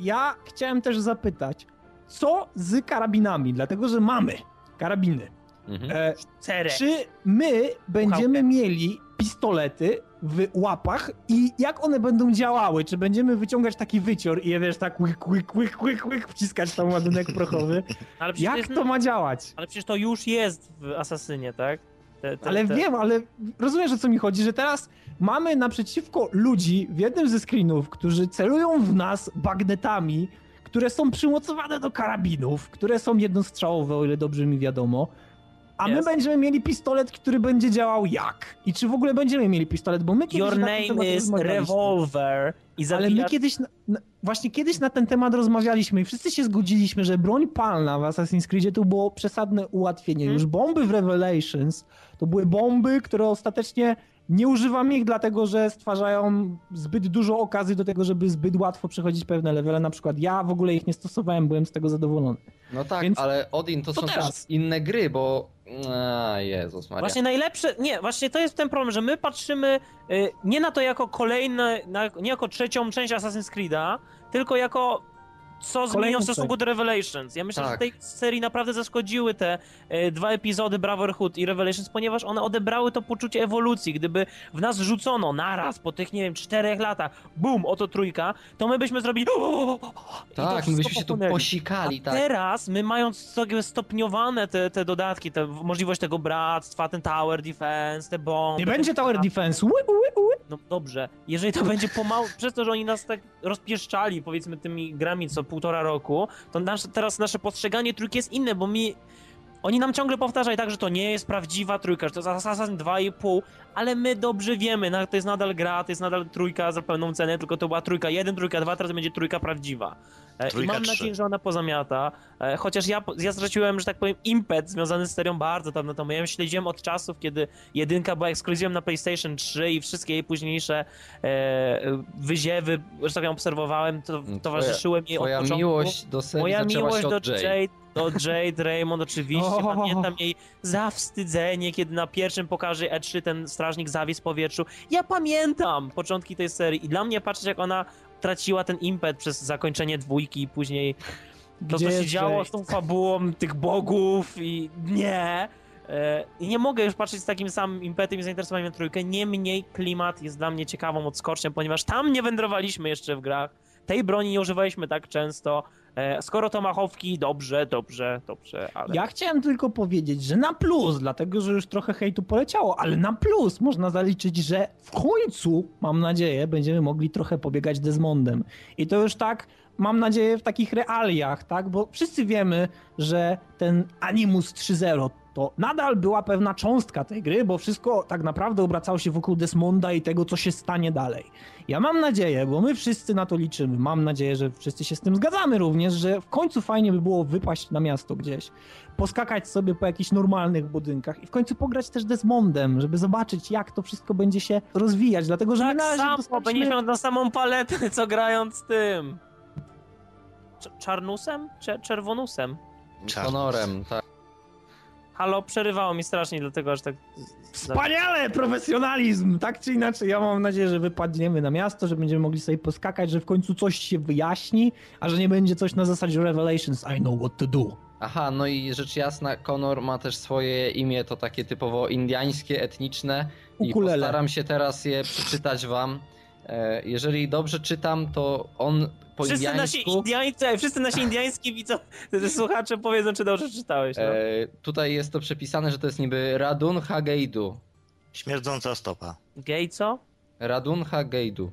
Ja chciałem też zapytać, co z karabinami? Dlatego, że mamy karabiny. Mhm. E, czy my będziemy Puchałkę. mieli pistolety w łapach i jak one będą działały? Czy będziemy wyciągać taki wycior i je wiesz tak łyk, łyk, łyk, łyk, łyk, wciskać tam ładunek prochowy? Ale przecież to Jak jest, to ma działać? Ale przecież to już jest w Asasynie, tak? Te, te, Ale te... wiem, ale rozumiesz o co mi chodzi, że teraz mamy naprzeciwko ludzi w jednym ze screenów, którzy celują w nas bagnetami, które są przymocowane do karabinów, które są jednostrzałowe, o ile dobrze mi wiadomo. A my Jest. będziemy mieli pistolet, który będzie działał jak? I czy w ogóle będziemy mieli pistolet? Bo my kiedyś Your na ten temat name is revolver i Ale my kiedyś, na, na, właśnie kiedyś na ten temat rozmawialiśmy i wszyscy się zgodziliśmy, że broń palna w Assassin's Creedzie to było przesadne ułatwienie. Hmm. Już bomby w Revelations to były bomby, które ostatecznie nie używam ich dlatego, że stwarzają zbyt dużo okazji do tego, żeby zbyt łatwo przechodzić pewne levele. Na przykład ja w ogóle ich nie stosowałem, byłem z tego zadowolony. No tak, Więc- ale Odin to to są teraz. też inne gry, bo... A, Jezus Maria. Właśnie najlepsze, nie, właśnie to jest ten problem, że my patrzymy y, nie na to jako kolejne, nie jako trzecią część Assassin's Creed'a, tylko jako co zmienią w stosunku do Revelations. Ja myślę, że Tak. tej serii naprawdę zaszkodziły te y, dwa epizody Brotherhood i Revelations, ponieważ one odebrały to poczucie ewolucji. Gdyby w nas rzucono naraz po tych, nie wiem, czterech latach, bum, oto trójka, to my byśmy zrobili Tak, my byśmy się tu posikali, tak. teraz my mając sobie stopniowane te, te dodatki, te możliwość tego bractwa, ten tower defense, te bomby. Nie będzie Tower Defense. Ły, ły, ły. No dobrze, jeżeli to będzie pomału, przez to, że oni nas tak rozpieszczali powiedzmy tymi grami co półtora roku, to nasze, teraz nasze postrzeganie trójki jest inne, bo mi oni nam ciągle powtarzają tak, że to nie jest prawdziwa trójka, że to jest Assassin 2,5, ale my dobrze wiemy, no, to jest nadal gra, to jest nadal trójka za pełną cenę, tylko to była trójka 1, trójka 2, teraz będzie trójka prawdziwa. E, I Trójka mam trzy. nadzieję, że ona pozamiata, e, chociaż ja, ja straciłem, że tak powiem, impet związany z serią bardzo dawno temu. Ja ją śledziłem od czasów, kiedy jedynka była ekskluzywem na PlayStation 3 i wszystkie jej późniejsze e, wyziewy, że tak ją obserwowałem, to Twoja- towarzyszyłem jej od Twoja początku. miłość do serii Moja miłość do Jade. Do Jade Raymond oczywiście. O. Pamiętam jej zawstydzenie, kiedy na pierwszym pokaże E3 ten strażnik zawisł w powietrzu. Ja pamiętam początki tej serii i dla mnie patrzeć jak ona traciła ten impet przez zakończenie dwójki i później to, Gdzie co się działo Jade? z tą fabułą tych bogów i nie. E, I nie mogę już patrzeć z takim samym impetem i zainteresowaniem na trójkę. Niemniej klimat jest dla mnie ciekawą odskocznią, ponieważ tam nie wędrowaliśmy jeszcze w grach. Tej broni nie używaliśmy tak często. E, skoro to machowki, dobrze, dobrze, dobrze, ale... Ja chciałem tylko powiedzieć, że na plus, dlatego że już trochę hejtu poleciało, ale na plus można zaliczyć, że w końcu, mam nadzieję, będziemy mogli trochę pobiegać Desmondem. I to już tak, mam nadzieję, w takich realiach, tak? Bo wszyscy wiemy, że ten Animus 3.0 to nadal była pewna cząstka tej gry, bo wszystko tak naprawdę obracało się wokół Desmonda i tego, co się stanie dalej. Ja mam nadzieję, bo my wszyscy na to liczymy, mam nadzieję, że wszyscy się z tym zgadzamy również, że w końcu fajnie by było wypaść na miasto gdzieś, poskakać sobie po jakichś normalnych budynkach i w końcu pograć też Desmondem, żeby zobaczyć, jak to wszystko będzie się rozwijać, dlatego że my Tak na razie samo, dostaliśmy- będziesz miał na samą paletę, co grając tym... Cz- Czarnusem? Cze- czerwonusem? Czarny. Honorem, tak. Halo, przerywało mi strasznie, dlatego aż tak... Wspaniale! Profesjonalizm! Tak czy inaczej, ja mam nadzieję, że wypadniemy na miasto, że będziemy mogli sobie poskakać, że w końcu coś się wyjaśni, a że nie będzie coś na zasadzie Revelations, I know what to do. Aha, no i rzecz jasna, Conor ma też swoje imię, to takie typowo indiańskie, etniczne. I Ukulele. postaram się teraz je przeczytać wam. E, Jeżeli dobrze czytam, to on po Wszyscy nasi indiańsku... indiańscy, wszyscy nasi indiańscy widzą, słuchacze powiedzą, czy dobrze czytałeś. No. E, tutaj jest to przepisane, że to jest niby Radun Hageidu. Śmierdząca stopa. Gej co? Radun Hageidu.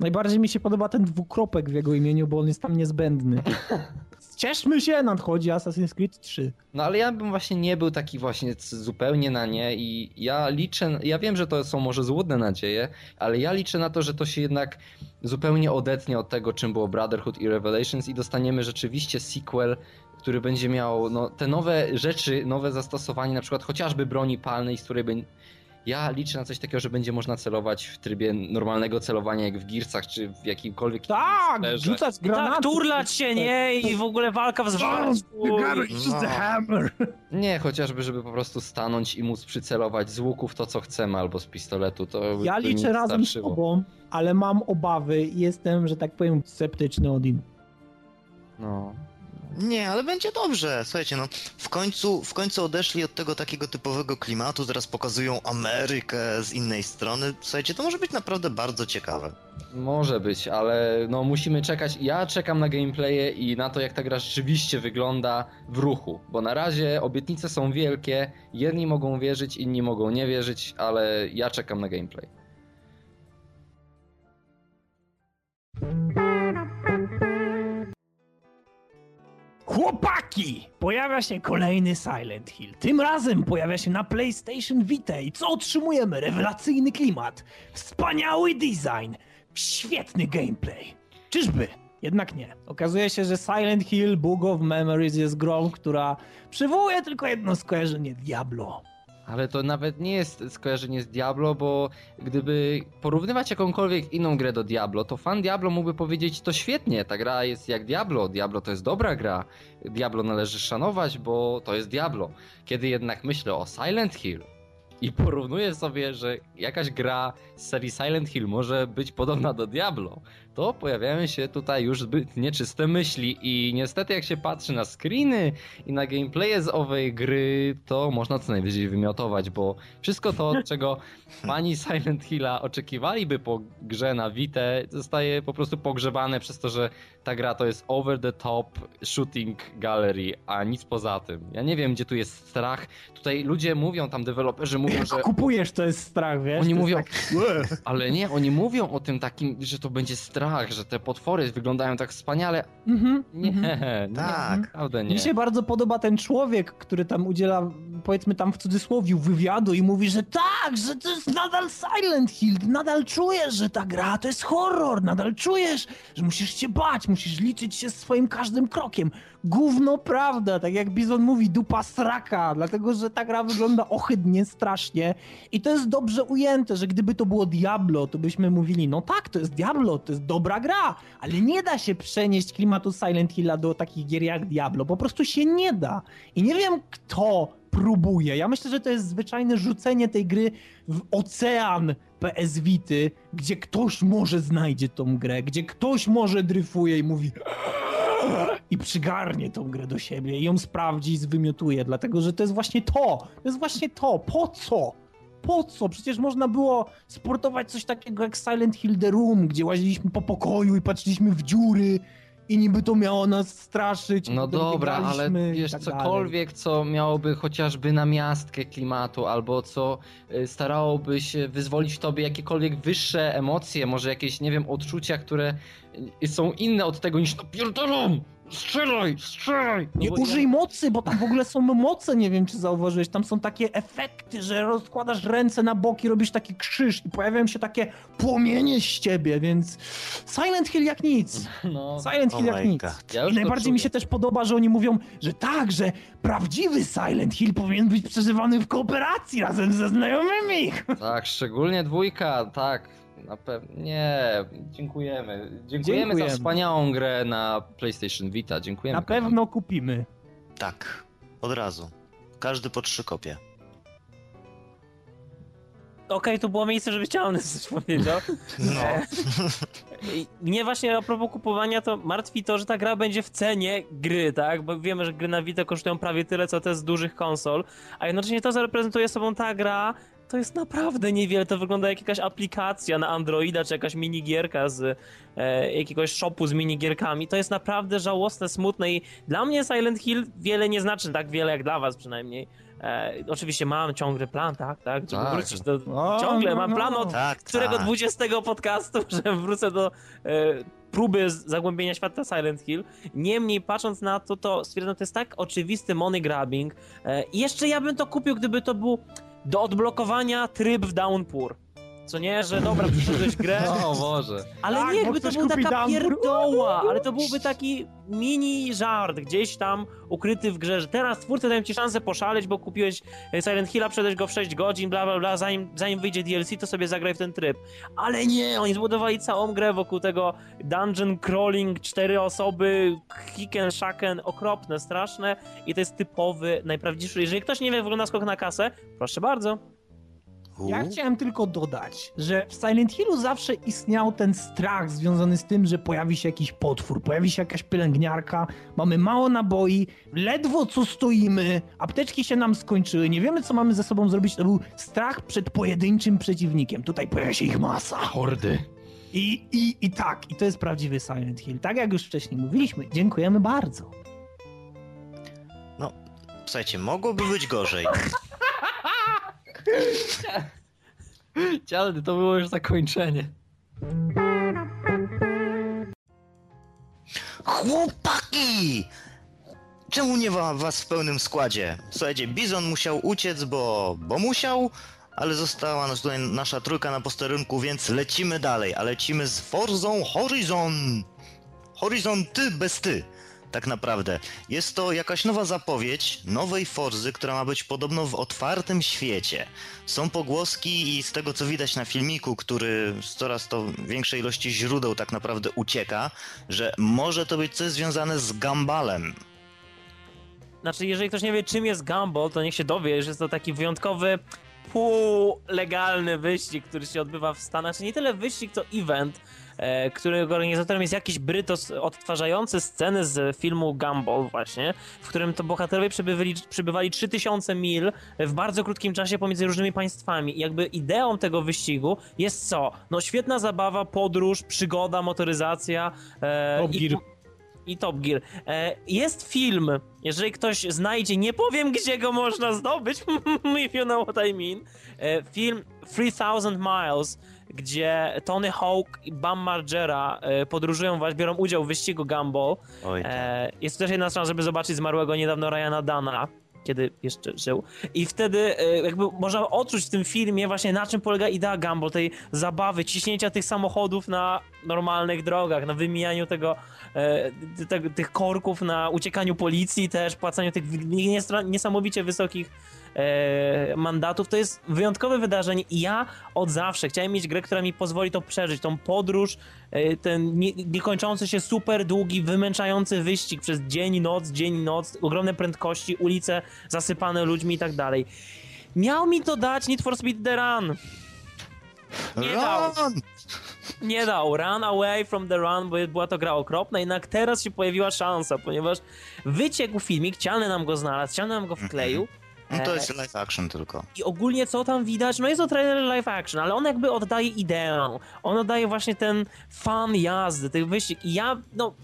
Najbardziej mi się podoba ten dwukropek w jego imieniu, bo on jest tam niezbędny. Cieszmy się, nadchodzi Assassin's Creed 3. No ale ja bym właśnie nie był taki właśnie zupełnie na nie i ja liczę, ja wiem, że to są może złudne nadzieje, ale ja liczę na to, że to się jednak zupełnie odetnie od tego, czym było Brotherhood i Revelations i dostaniemy rzeczywiście sequel, który będzie miał no, te nowe rzeczy, nowe zastosowanie, na przykład chociażby broni palnej, z której by Ja liczę na coś takiego, że będzie można celować w trybie normalnego celowania, jak w Gearsach, czy w jakimkolwiek Tak, rzucać I granaty. tak, turlać się, nie? I w ogóle walka w zwarciu. No. hammer. Nie, chociażby, żeby po prostu stanąć i móc przycelować z łuków to, co chcemy, albo z pistoletu, to Ja liczę razem z tobą, ale mam obawy i jestem, że tak powiem, sceptyczny od in. No. Nie, ale będzie dobrze. Słuchajcie, no w końcu, w końcu odeszli od tego takiego typowego klimatu, teraz pokazują Amerykę z innej strony. Słuchajcie, to może być naprawdę bardzo ciekawe. Może być, ale no musimy czekać. Ja czekam na gameplaye i na to, jak ta gra rzeczywiście wygląda w ruchu. Bo na razie obietnice są wielkie. Jedni mogą wierzyć, inni mogą nie wierzyć, ale ja czekam na gameplay. Chłopaki! Pojawia się kolejny Silent Hill. Tym razem pojawia się na PlayStation Vita i co otrzymujemy? Rewelacyjny klimat, wspaniały design, świetny gameplay. Czyżby? Jednak nie. Okazuje się, że Silent Hill Book of Memories jest grą, która przywołuje tylko jedno skojarzenie Diablo. Ale to nawet nie jest skojarzenie z Diablo, bo gdyby porównywać jakąkolwiek inną grę do Diablo, to fan Diablo mógłby powiedzieć, to świetnie, ta gra jest jak Diablo, Diablo to jest dobra gra, Diablo należy szanować, bo to jest Diablo. Kiedy jednak myślę o Silent Hill i porównuję sobie, że jakaś gra z serii Silent Hill może być podobna do Diablo, to pojawiają się tutaj już zbyt nieczyste myśli i niestety jak się patrzy na screeny i na gameplaye z owej gry, to można co najwyżej wymiotować, bo wszystko to, czego fani Silent Hilla oczekiwaliby po grze na Vita, zostaje po prostu pogrzebane przez to, że ta gra to jest over the top shooting gallery, a nic poza tym. Ja nie wiem, gdzie tu jest strach. Tutaj ludzie mówią, tam deweloperzy mówią, że Kupujesz, to jest strach, wiesz? oni To jest mówią, tak- ale nie, oni mówią o tym takim, że to będzie strach, że te potwory wyglądają tak wspaniale. Mhm, Nie, mhm. nie Tak. naprawdę nie. Mi się bardzo podoba ten człowiek, który tam udziela, powiedzmy tam w cudzysłowie, wywiadu i mówi, że tak, że to jest nadal Silent Hill, nadal czujesz, że ta gra to jest horror, nadal czujesz, że musisz się bać, musisz liczyć się swoim każdym krokiem. Gówno prawda, tak jak Bizon mówi, dupa sraka, dlatego, że ta gra wygląda ohydnie, strasznie i to jest dobrze ujęte, że gdyby to było Diablo, to byśmy mówili, no tak, to jest Diablo, to jest dobra gra, ale nie da się przenieść klimatu Silent Hilla do takich gier jak Diablo, po prostu się nie da. I nie wiem kto próbuje. Ja myślę, że to jest zwyczajne rzucenie tej gry w ocean PS Vity, gdzie ktoś może znajdzie tą grę, gdzie ktoś może dryfuje i mówi i przygarnie tą grę do siebie i ją sprawdzi i zwymiotuje, dlatego że to jest właśnie to. To jest właśnie to. Po co? Po co? Przecież można było sportować coś takiego jak Silent Hill The Room, gdzie łaziliśmy po pokoju i patrzyliśmy w dziury i niby to miało nas straszyć. No dobra, ale wiesz, tak dalej. cokolwiek, co miałoby chociażby namiastkę klimatu, albo co y, starałoby się wyzwolić w tobie jakiekolwiek wyższe emocje, może jakieś, nie wiem, odczucia, które y, są inne od tego niż napierdalam! Strzelaj, strzelaj! Nie No bo użyj ja- mocy, bo tam w ogóle są moce, nie wiem czy zauważyłeś, tam są takie efekty, że rozkładasz ręce na boki, robisz taki krzyż i pojawiają się takie płomienie z ciebie, więc Silent Hill jak nic. No, Silent Hill Oh jak nic. Ja I najbardziej mi się też podoba, że oni mówią, że tak, że prawdziwy Silent Hill powinien być przeżywany w kooperacji razem ze znajomymi. Tak, szczególnie dwójka, tak. Na pewno. Nie, dziękujemy. dziękujemy. Dziękujemy. za wspaniałą grę na PlayStation Vita. Dziękujemy. Na pewno kupimy. Tak, od razu. Każdy po trzy kopie. Okej, to było miejsce, żeby chciałem coś powiedział. No. I Mnie właśnie a propos kupowania to martwi to, że ta gra będzie w cenie gry, tak? Bo wiemy, że gry na Vita kosztują prawie tyle, co te z dużych konsol, a jednocześnie to, co reprezentuje sobą ta gra, to jest naprawdę niewiele. To wygląda jak jakaś aplikacja na Androida, czy jakaś minigierka z e, jakiegoś shopu z minigierkami. To jest naprawdę żałosne, smutne i dla mnie Silent Hill wiele nie znaczy, tak wiele jak dla was przynajmniej. E, oczywiście mam ciągle plan, tak, tak, żeby Tak. wrócić do... O, ciągle no, mam no. plan od Tak, którego tak. 20 podcastu, że wrócę do e, próby zagłębienia świata Silent Hill. Niemniej, patrząc na to, to stwierdzam, to jest tak oczywisty money grabbing. E, i jeszcze ja bym to kupił, gdyby to był do odblokowania tryb w Downpour. Co nie, że dobra, przyszedłeś grę, O Boże. ale Tak, nie, jakby to ktoś był kupi taka pierdoła, ale to byłby taki mini żart gdzieś tam ukryty w grze, że teraz twórcy dają ci szansę poszaleć, bo kupiłeś e, Silent Hilla, przedłeś go w 6 godzin, bla bla bla, zanim, zanim wyjdzie DLC, to sobie zagraj w ten tryb. Ale nie, oni zbudowali całą grę wokół tego dungeon crawling, cztery osoby, kicken, shaken, okropne, straszne i to jest typowy, najprawdziwszy. Jeżeli ktoś nie wie, wygląda skok na kasę, proszę bardzo. Ja chciałem tylko dodać, że w Silent Hillu zawsze istniał ten strach związany z tym, że pojawi się jakiś potwór, pojawi się jakaś pielęgniarka, mamy mało naboi, ledwo co stoimy, apteczki się nam skończyły, nie wiemy co mamy ze sobą zrobić. To był strach przed pojedynczym przeciwnikiem. Tutaj pojawia się ich masa. Hordy. I, i, I tak, i to jest prawdziwy Silent Hill. Tak jak już wcześniej mówiliśmy, dziękujemy bardzo. Słuchajcie, mogłoby być gorzej. Ale to było już zakończenie. Chłopaki! Czemu nie ma was w pełnym składzie? Słuchajcie, Bizon musiał uciec, bo, bo musiał, ale została nas tutaj nasza trójka na posterunku, więc lecimy dalej, a lecimy z Forzą Horizon. Horizon ty bez ty. Tak naprawdę. Jest to jakaś nowa zapowiedź nowej Forzy, która ma być podobno w otwartym świecie. Są pogłoski i z tego co widać na filmiku, który z coraz to większej ilości źródeł tak naprawdę ucieka, że może to być coś związane z Gambalem. Znaczy, jeżeli ktoś nie wie, czym jest Gumball, to niech się dowie, że jest to taki wyjątkowy, półlegalny wyścig, który się odbywa w Stanach. Czy nie tyle wyścig, to event, którego organizatorem jest jakiś Brytos odtwarzający sceny z filmu Gumball właśnie, w którym to bohaterowie przebywali, przebywali 3000 mil w bardzo krótkim czasie pomiędzy różnymi państwami. I jakby ideą tego wyścigu jest co? No świetna zabawa, podróż, przygoda, motoryzacja. E, Top Gear. i Top Gear. E, jest film, jeżeli ktoś znajdzie, nie powiem gdzie go można zdobyć, if you know what I mean. E, film 3000 Miles, gdzie Tony Hawk i Bam Margera e, podróżują, właśnie biorą udział w wyścigu Gumball. Oj, tak. Jest też jedna szansa, żeby zobaczyć zmarłego niedawno Ryana Dana, kiedy jeszcze żył. I wtedy e, jakby można odczuć w tym filmie właśnie na czym polega idea Gumball, tej zabawy, ciśnięcia tych samochodów na normalnych drogach, na wymijaniu tego, e, te, tych korków, na uciekaniu policji też, płacaniu tych niesamowicie wysokich mandatów. To jest wyjątkowe wydarzenie i ja od zawsze chciałem mieć grę, która mi pozwoli to przeżyć, tą podróż, e, ten nie, niekończący się super długi, wymęczający wyścig przez dzień, noc, dzień, noc, ogromne prędkości, ulice zasypane ludźmi i tak dalej. Miał mi to dać Need for Speed The Run. nie dał. Run! Nie dał. Run away from the run, bo była to gra okropna, jednak teraz się pojawiła szansa, ponieważ wyciekł filmik, Cialny nam go znalazł, Cialny nam go wkleił. No to E, jest live action tylko. I ogólnie co tam widać? No jest to trailer live action, ale on jakby oddaje ideę. On oddaje właśnie ten fan jazdy, tych wyścig. I ja, no,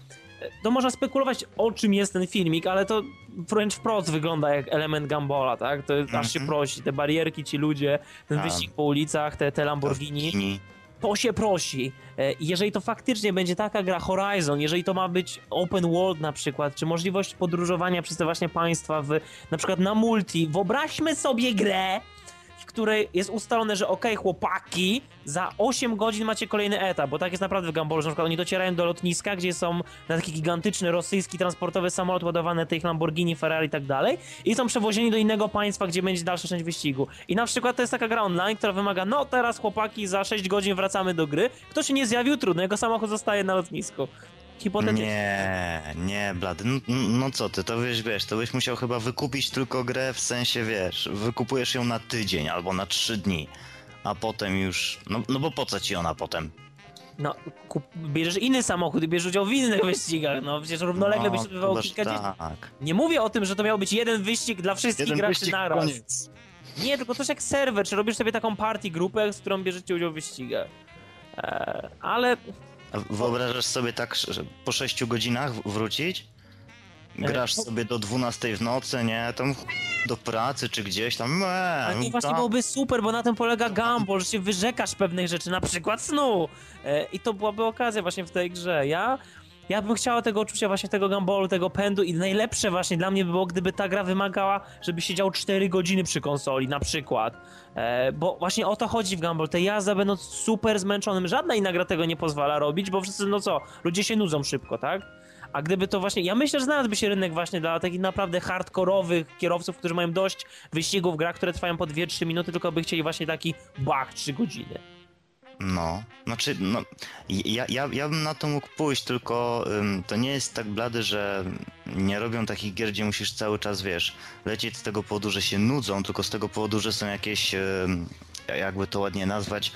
to można spekulować o czym jest ten filmik, ale to wręcz wprost wygląda jak element Gambola, tak? To jest, aż się Mhm. prosi. Te barierki, ci ludzie, ten A. wyścig po ulicach, te, te Lamborghini Lamborghini. To się prosi. E, Jeżeli to faktycznie będzie taka gra Horizon, jeżeli to ma być open world na przykład, czy możliwość podróżowania przez te właśnie państwa w, na przykład na multi, wyobraźmy sobie grę, której jest ustalone, że okej, chłopaki, za 8 godzin macie kolejny etap, bo tak jest naprawdę w Gumball, że na przykład oni docierają do lotniska, gdzie są na taki gigantyczny rosyjski transportowy samolot ładowany tych Lamborghini, Ferrari i tak dalej i są przewozieni do innego państwa, gdzie będzie dalsza część wyścigu. I na przykład to jest taka gra online, która wymaga, no teraz chłopaki, za 6 godzin wracamy do gry, kto się nie zjawił, trudno, jego samochód zostaje na lotnisku. Hipotetycznie. Nie, nie, blady. No, no co ty, to wiesz, wiesz, to byś musiał chyba wykupić tylko grę w sensie, wiesz, wykupujesz ją na tydzień albo na trzy dni, a potem już, no, no bo po co ci ona potem? No, kup, bierzesz inny samochód i bierzesz udział w innych wyścigach, no przecież równolegle byś no, odbywał chyba, że kilkadziesiąt... tak. Nie mówię o tym, że to miał być jeden wyścig dla wszystkich Jeden graczy naraz. koniec. Nie, tylko też jak serwer, czy robisz sobie taką party grupę, z którą bierzecie udział w wyścigach. Eee, ale A wyobrażasz sobie tak, że po 6 godzinach wrócić? Grasz E, sobie do 12 w nocy, nie? Tam do pracy czy gdzieś tam. Nie, Ale to właśnie tak. byłoby super, bo na tym polega Gumball, że się wyrzekasz pewnych rzeczy, na przykład snu. E, I to byłaby okazja właśnie w tej grze. Ja ja bym chciała tego uczucia właśnie tego gamballu, tego pędu i najlepsze właśnie dla mnie by było, gdyby ta gra wymagała, żeby siedział 4 godziny przy konsoli na przykład. E, bo właśnie o to chodzi w Gumball. Te jazda będąc super zmęczonym, żadna inna gra tego nie pozwala robić, bo wszyscy, no co, ludzie się nudzą szybko, tak? A gdyby to właśnie, ja myślę, że znalazłby się rynek właśnie dla takich naprawdę hardkorowych kierowców, którzy mają dość wyścigów w grach, które trwają po 2-3 minuty, tylko by chcieli właśnie taki bach 3 godziny. No, znaczy, no, ja, ja, ja bym na to mógł pójść, tylko ym, to nie jest tak blady, że nie robią takich gier, gdzie musisz cały czas, wiesz, lecieć z tego powodu, że się nudzą, tylko z tego powodu, że są jakieś, ym, jakby to ładnie nazwać,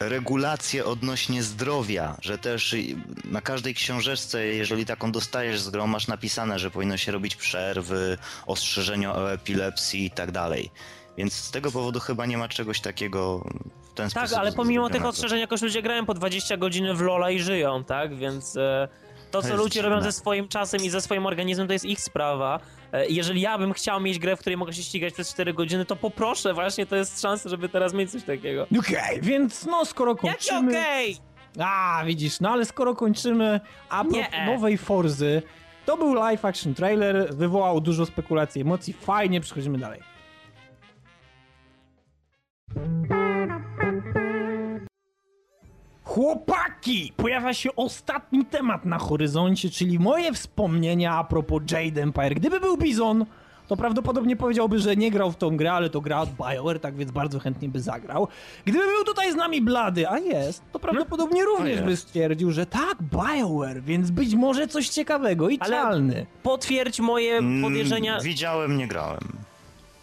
regulacje odnośnie zdrowia, że też na każdej książeczce, jeżeli taką dostajesz z grą, masz napisane, że powinno się robić przerwy, ostrzeżenia o epilepsji i tak dalej. Więc z tego powodu chyba nie ma czegoś takiego w ten tak, sposób. Tak, ale pomimo tych ostrzeżeń jakoś ludzie grają po 20 godzin w Lola i żyją, tak? Więc e, to, To co jest ludzie robią dziwne. ze swoim czasem i ze swoim organizmem, to jest ich sprawa. E, jeżeli ja bym chciał mieć grę, w której mogę się ścigać przez 4 godziny, to poproszę, właśnie to jest szansa, żeby teraz mieć coś takiego. Okej, więc no skoro kończymy... okej! A, widzisz, no ale skoro kończymy a nowej Forzy, to był live action trailer, wywołał dużo spekulacji, emocji, fajnie, przechodzimy dalej. Chłopaki! Pojawia się ostatni temat na horyzoncie, czyli moje wspomnienia a propos Jade Empire. Gdyby był Bizon, to prawdopodobnie powiedziałby, że nie grał w tą grę, ale to gra od BioWare, tak więc bardzo chętnie by zagrał. Gdyby był tutaj z nami Blady, a jest, to prawdopodobnie również by stwierdził, że tak, BioWare, więc być może coś ciekawego i Ale- czalny. Potwierdź moje Mm, podejrzenia. Widziałem, nie grałem.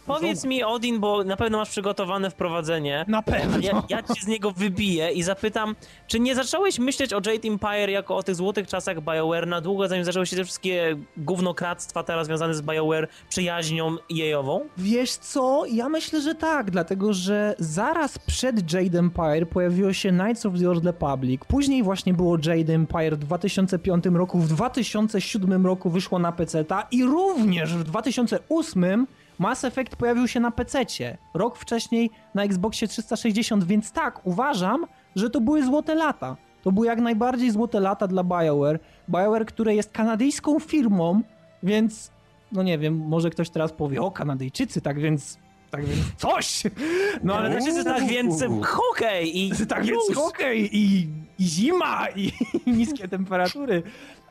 Powiedz mi, Odin, bo na pewno masz przygotowane wprowadzenie. Na pewno. Ja, ja cię z niego wybiję i zapytam, czy nie zacząłeś myśleć o Jade Empire jako o tych złotych czasach BioWare na długo, zanim zaczęły się te wszystkie gównokradztwa teraz związane z BioWare przyjaźnią jejową? Wiesz co? Ja myślę, że tak, dlatego że zaraz przed Jade Empire pojawiło się Knights of the Old Republic, później właśnie było Jade Empire w 2005 roku, w 2007 roku wyszło na PC-ta i również w 2008 Mass Effect pojawił się na PC-cie, rok wcześniej na Xboxie 360, więc tak, uważam, że to były złote lata. To były jak najbardziej złote lata dla BioWare. BioWare, które jest kanadyjską firmą, więc no nie wiem, może ktoś teraz powie, o Kanadyjczycy, tak więc, tak więc coś. No ale też tak więc hokej i tak więc hokej i, i zima i, i niskie temperatury.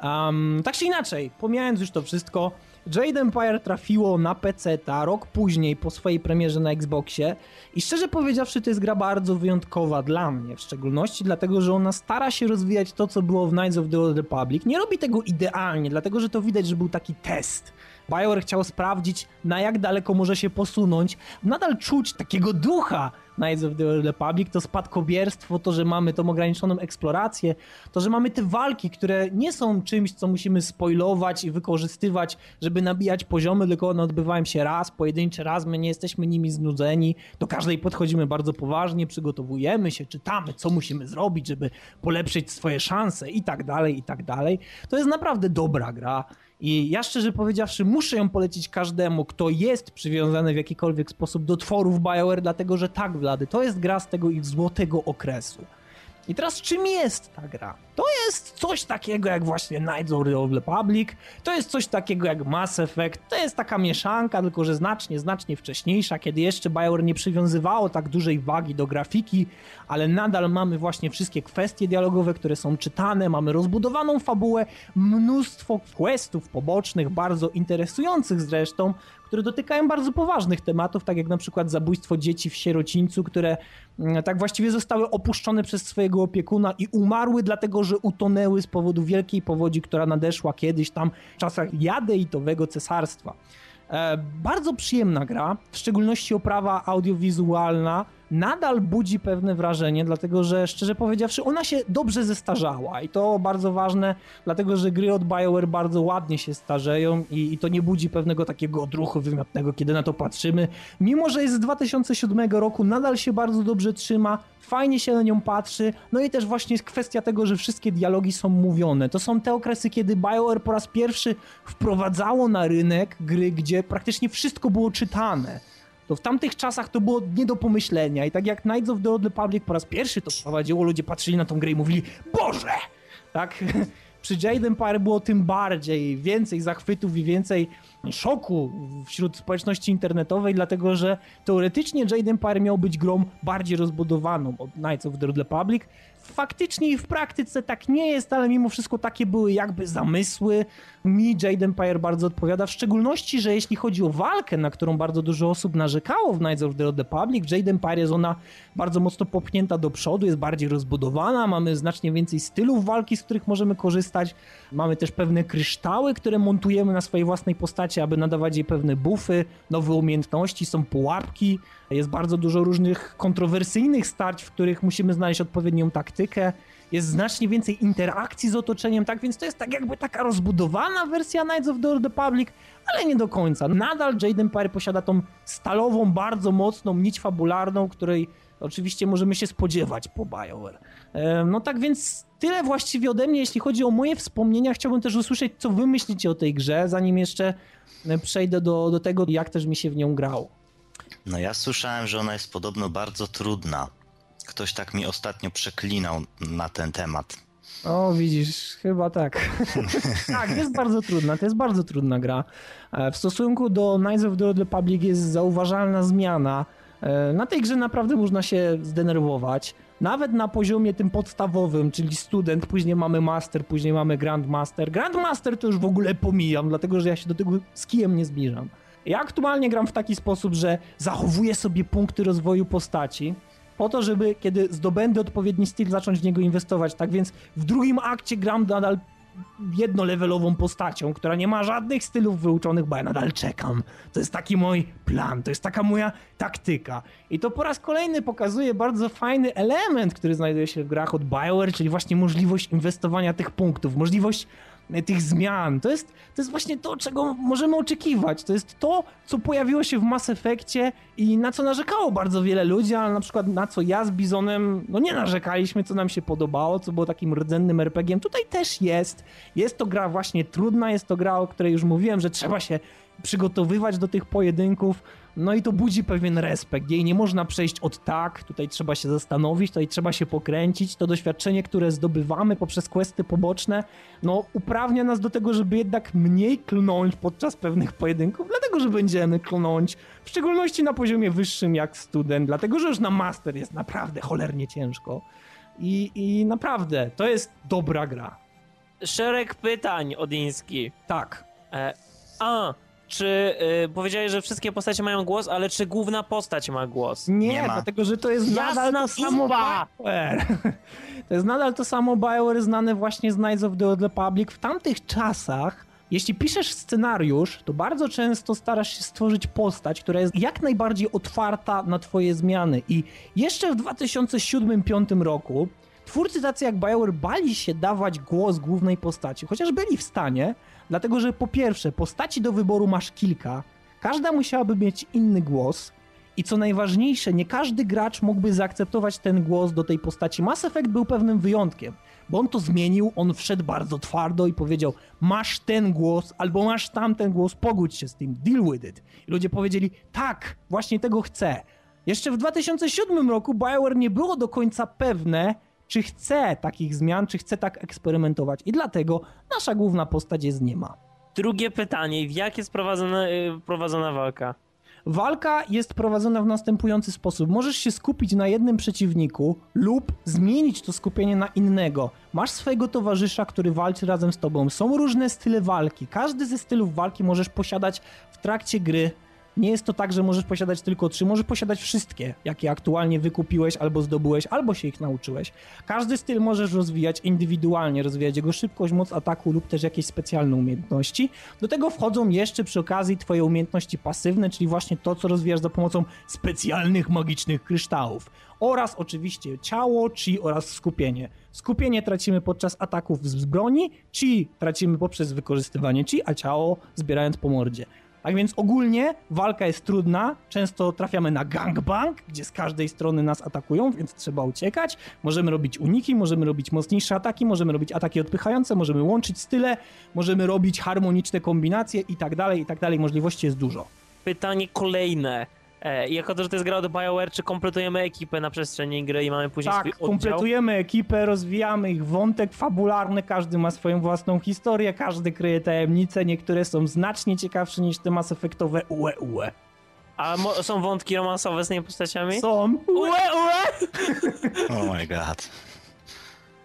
Um, tak czy inaczej, pomijając już to wszystko, Jade Empire trafiło na PC ta rok później po swojej premierze na Xboxie i szczerze powiedziawszy to jest gra bardzo wyjątkowa dla mnie, w szczególności dlatego, że ona stara się rozwijać to, co było w Knights of the Old Republic. Nie robi tego idealnie, dlatego, że to widać, że był taki test. BioWare chciał sprawdzić, na jak daleko może się posunąć. Nadal czuć takiego ducha Knights of the Republic, to spadkobierstwo, to, że mamy tą ograniczoną eksplorację, to, że mamy te walki, które nie są czymś, co musimy spoilować i wykorzystywać, żeby nabijać poziomy, tylko one odbywają się raz, pojedynczy raz, my nie jesteśmy nimi znudzeni, do każdej podchodzimy bardzo poważnie, przygotowujemy się, czytamy, co musimy zrobić, żeby polepszyć swoje szanse i tak dalej, i tak dalej. To jest naprawdę dobra gra. I ja szczerze powiedziawszy, muszę ją polecić każdemu, kto jest przywiązany w jakikolwiek sposób do tworów BioWare, dlatego że tak, Vlady, to jest gra z tego ich złotego okresu. I teraz czym jest ta gra? To jest coś takiego jak właśnie Knights of the Old Republic, to jest coś takiego jak Mass Effect, to jest taka mieszanka, tylko że znacznie, znacznie wcześniejsza, kiedy jeszcze BioWare nie przywiązywało tak dużej wagi do grafiki, ale nadal mamy właśnie wszystkie kwestie dialogowe, które są czytane, mamy rozbudowaną fabułę, mnóstwo questów pobocznych, bardzo interesujących zresztą, które dotykają bardzo poważnych tematów, tak jak na przykład zabójstwo dzieci w sierocińcu, które mm, tak właściwie zostały opuszczone przez swojego opiekuna i umarły dlatego, że utonęły z powodu wielkiej powodzi, która nadeszła kiedyś tam w czasach jadeitowego cesarstwa. E, bardzo przyjemna gra, w szczególności oprawa audiowizualna nadal budzi pewne wrażenie, dlatego że szczerze powiedziawszy, ona się dobrze zestarzała i to bardzo ważne, dlatego że gry od BioWare bardzo ładnie się starzeją i, i to nie budzi pewnego takiego odruchu wymiotnego, kiedy na to patrzymy. Mimo, że jest z 2007 roku, nadal się bardzo dobrze trzyma, fajnie się na nią patrzy, no i też właśnie jest kwestia tego, że wszystkie dialogi są mówione. To są te okresy, kiedy BioWare po raz pierwszy wprowadzało na rynek gry, gdzie praktycznie wszystko było czytane to w tamtych czasach to było nie do pomyślenia i tak jak Knights of the Old Republic po raz pierwszy to wprowadziło, ludzie patrzyli na tą grę i mówili Boże! Tak? przy Jade Empire było tym bardziej, więcej zachwytów i więcej szoku wśród społeczności internetowej, dlatego że teoretycznie Jade Empire miał być grą bardziej rozbudowaną od Knights of the Republic. Faktycznie i w praktyce tak nie jest, ale mimo wszystko takie były jakby zamysły. Mi Jade Empire bardzo odpowiada, w szczególności, że jeśli chodzi o walkę, na którą bardzo dużo osób narzekało w Knights of the Republic, w Jade Empire jest ona bardzo mocno popchnięta do przodu, jest bardziej rozbudowana, mamy znacznie więcej stylów walki, z których możemy korzystać. Mamy też pewne kryształy, które montujemy na swojej własnej postaci, aby nadawać jej pewne buffy, nowe umiejętności, są pułapki, jest bardzo dużo różnych kontrowersyjnych starć, w których musimy znaleźć odpowiednią taktykę. Jest znacznie więcej interakcji z otoczeniem, tak więc to jest tak jakby taka rozbudowana wersja Knights of the Old Republic, ale nie do końca. Nadal Jade Empire posiada tą stalową, bardzo mocną nić fabularną, której oczywiście możemy się spodziewać po BioWare. No tak więc tyle właściwie ode mnie, jeśli chodzi o moje wspomnienia. Chciałbym też usłyszeć, co wy myślicie o tej grze, zanim jeszcze e, przejdę do, do tego, jak też mi się w nią grało. No ja słyszałem, że ona jest podobno bardzo trudna. Ktoś tak mi ostatnio przeklinał na ten temat. O, widzisz, chyba tak. tak, jest bardzo trudna, to jest bardzo trudna gra. E, w stosunku do Knights of the Old Republic jest zauważalna zmiana. E, na tej grze naprawdę można się zdenerwować. Nawet na poziomie tym podstawowym, czyli student, później mamy master, później mamy grandmaster. Grandmaster to już w ogóle pomijam, dlatego że ja się do tego z kijem nie zbliżam. Ja aktualnie gram w taki sposób, że zachowuję sobie punkty rozwoju postaci, po to, żeby kiedy zdobędę odpowiedni styl, zacząć w niego inwestować. Tak więc w drugim akcie gram nadal jednolevelową postacią, która nie ma żadnych stylów wyuczonych, bo ja nadal czekam. To jest taki mój plan, to jest taka moja taktyka. I to po raz kolejny pokazuje bardzo fajny element, który znajduje się w grach od BioWare, czyli właśnie możliwość inwestowania tych punktów, możliwość tych zmian. To jest, to jest właśnie to, czego możemy oczekiwać. To jest to, co pojawiło się w Mass Effectie i na co narzekało bardzo wiele ludzi, ale na przykład na co ja z Bizonem, no nie narzekaliśmy, co nam się podobało, co było takim rdzennym RPG-iem. Tutaj też jest. Jest to gra właśnie trudna, jest to gra, o której już mówiłem, że trzeba się przygotowywać do tych pojedynków. No i to budzi pewien respekt. Jej nie można przejść od tak, tutaj trzeba się zastanowić, tutaj trzeba się pokręcić. To doświadczenie, które zdobywamy poprzez questy poboczne, no uprawnia nas do tego, żeby jednak mniej klnąć podczas pewnych pojedynków, dlatego, że będziemy klnąć, w szczególności na poziomie wyższym jak student, dlatego, że już na master jest naprawdę cholernie ciężko. I, i naprawdę, to jest dobra gra. Szereg pytań, Odiński. Tak. E, a, czy y, powiedziałeś, że wszystkie postacie mają głos, ale czy główna postać ma głos? Nie, nie dlatego że to jest Jasna nadal to samo BioWare. To jest nadal to samo BioWare znane właśnie z Knights of the Old Republic. W tamtych czasach, jeśli piszesz scenariusz, to bardzo często starasz się stworzyć postać, która jest jak najbardziej otwarta na twoje zmiany. I jeszcze w 2007-2005 roku twórcy tacy jak BioWare bali się dawać głos głównej postaci, chociaż byli w stanie, Dlatego, że po pierwsze, postaci do wyboru masz kilka, każda musiałaby mieć inny głos. I co najważniejsze, nie każdy gracz mógłby zaakceptować ten głos do tej postaci. Mass Effect był pewnym wyjątkiem, bo on to zmienił, on wszedł bardzo twardo i powiedział: Masz ten głos, albo masz tamten głos, pogódź się z tym, deal with it. I ludzie powiedzieli: Tak, właśnie tego chcę. Jeszcze w 2007 roku BioWare nie było do końca pewne, czy chce takich zmian, czy chce tak eksperymentować. I dlatego nasza główna postać jest nie ma. Drugie pytanie, w jak jest prowadzona, y, prowadzona walka? Walka jest prowadzona w następujący sposób. Możesz się skupić na jednym przeciwniku lub zmienić to skupienie na innego. Masz swojego towarzysza, który walczy razem z tobą. Są różne style walki. Każdy ze stylów walki możesz posiadać w trakcie gry nie jest to tak, że możesz posiadać tylko trzy, możesz posiadać wszystkie, jakie aktualnie wykupiłeś albo zdobyłeś, albo się ich nauczyłeś. Każdy styl możesz rozwijać indywidualnie, rozwijać jego szybkość, moc ataku lub też jakieś specjalne umiejętności. Do tego wchodzą jeszcze przy okazji twoje umiejętności pasywne, czyli właśnie to, co rozwijasz za pomocą specjalnych magicznych kryształów. Oraz oczywiście ciało, chi oraz skupienie. Skupienie tracimy podczas ataków z broni, chi tracimy poprzez wykorzystywanie chi, a ciało zbierając po mordzie. Tak więc ogólnie walka jest trudna, często trafiamy na gangbang, gdzie z każdej strony nas atakują, więc trzeba uciekać. Możemy robić uniki, możemy robić mocniejsze ataki, możemy robić ataki odpychające, możemy łączyć style, możemy robić harmoniczne kombinacje i tak dalej, i tak dalej. Możliwości jest dużo. Pytanie kolejne. E, I jako to, że to jest gra od BioWare, czy kompletujemy ekipę na przestrzeni gry i mamy później Tak, kompletujemy ekipę, rozwijamy ich wątek fabularny, każdy ma swoją własną historię, każdy kryje tajemnice, niektóre są znacznie ciekawsze niż te Mass Effectowe UE UE. A są wątki romansowe z tymi postaciami? Są Ue, ue! Oh my god.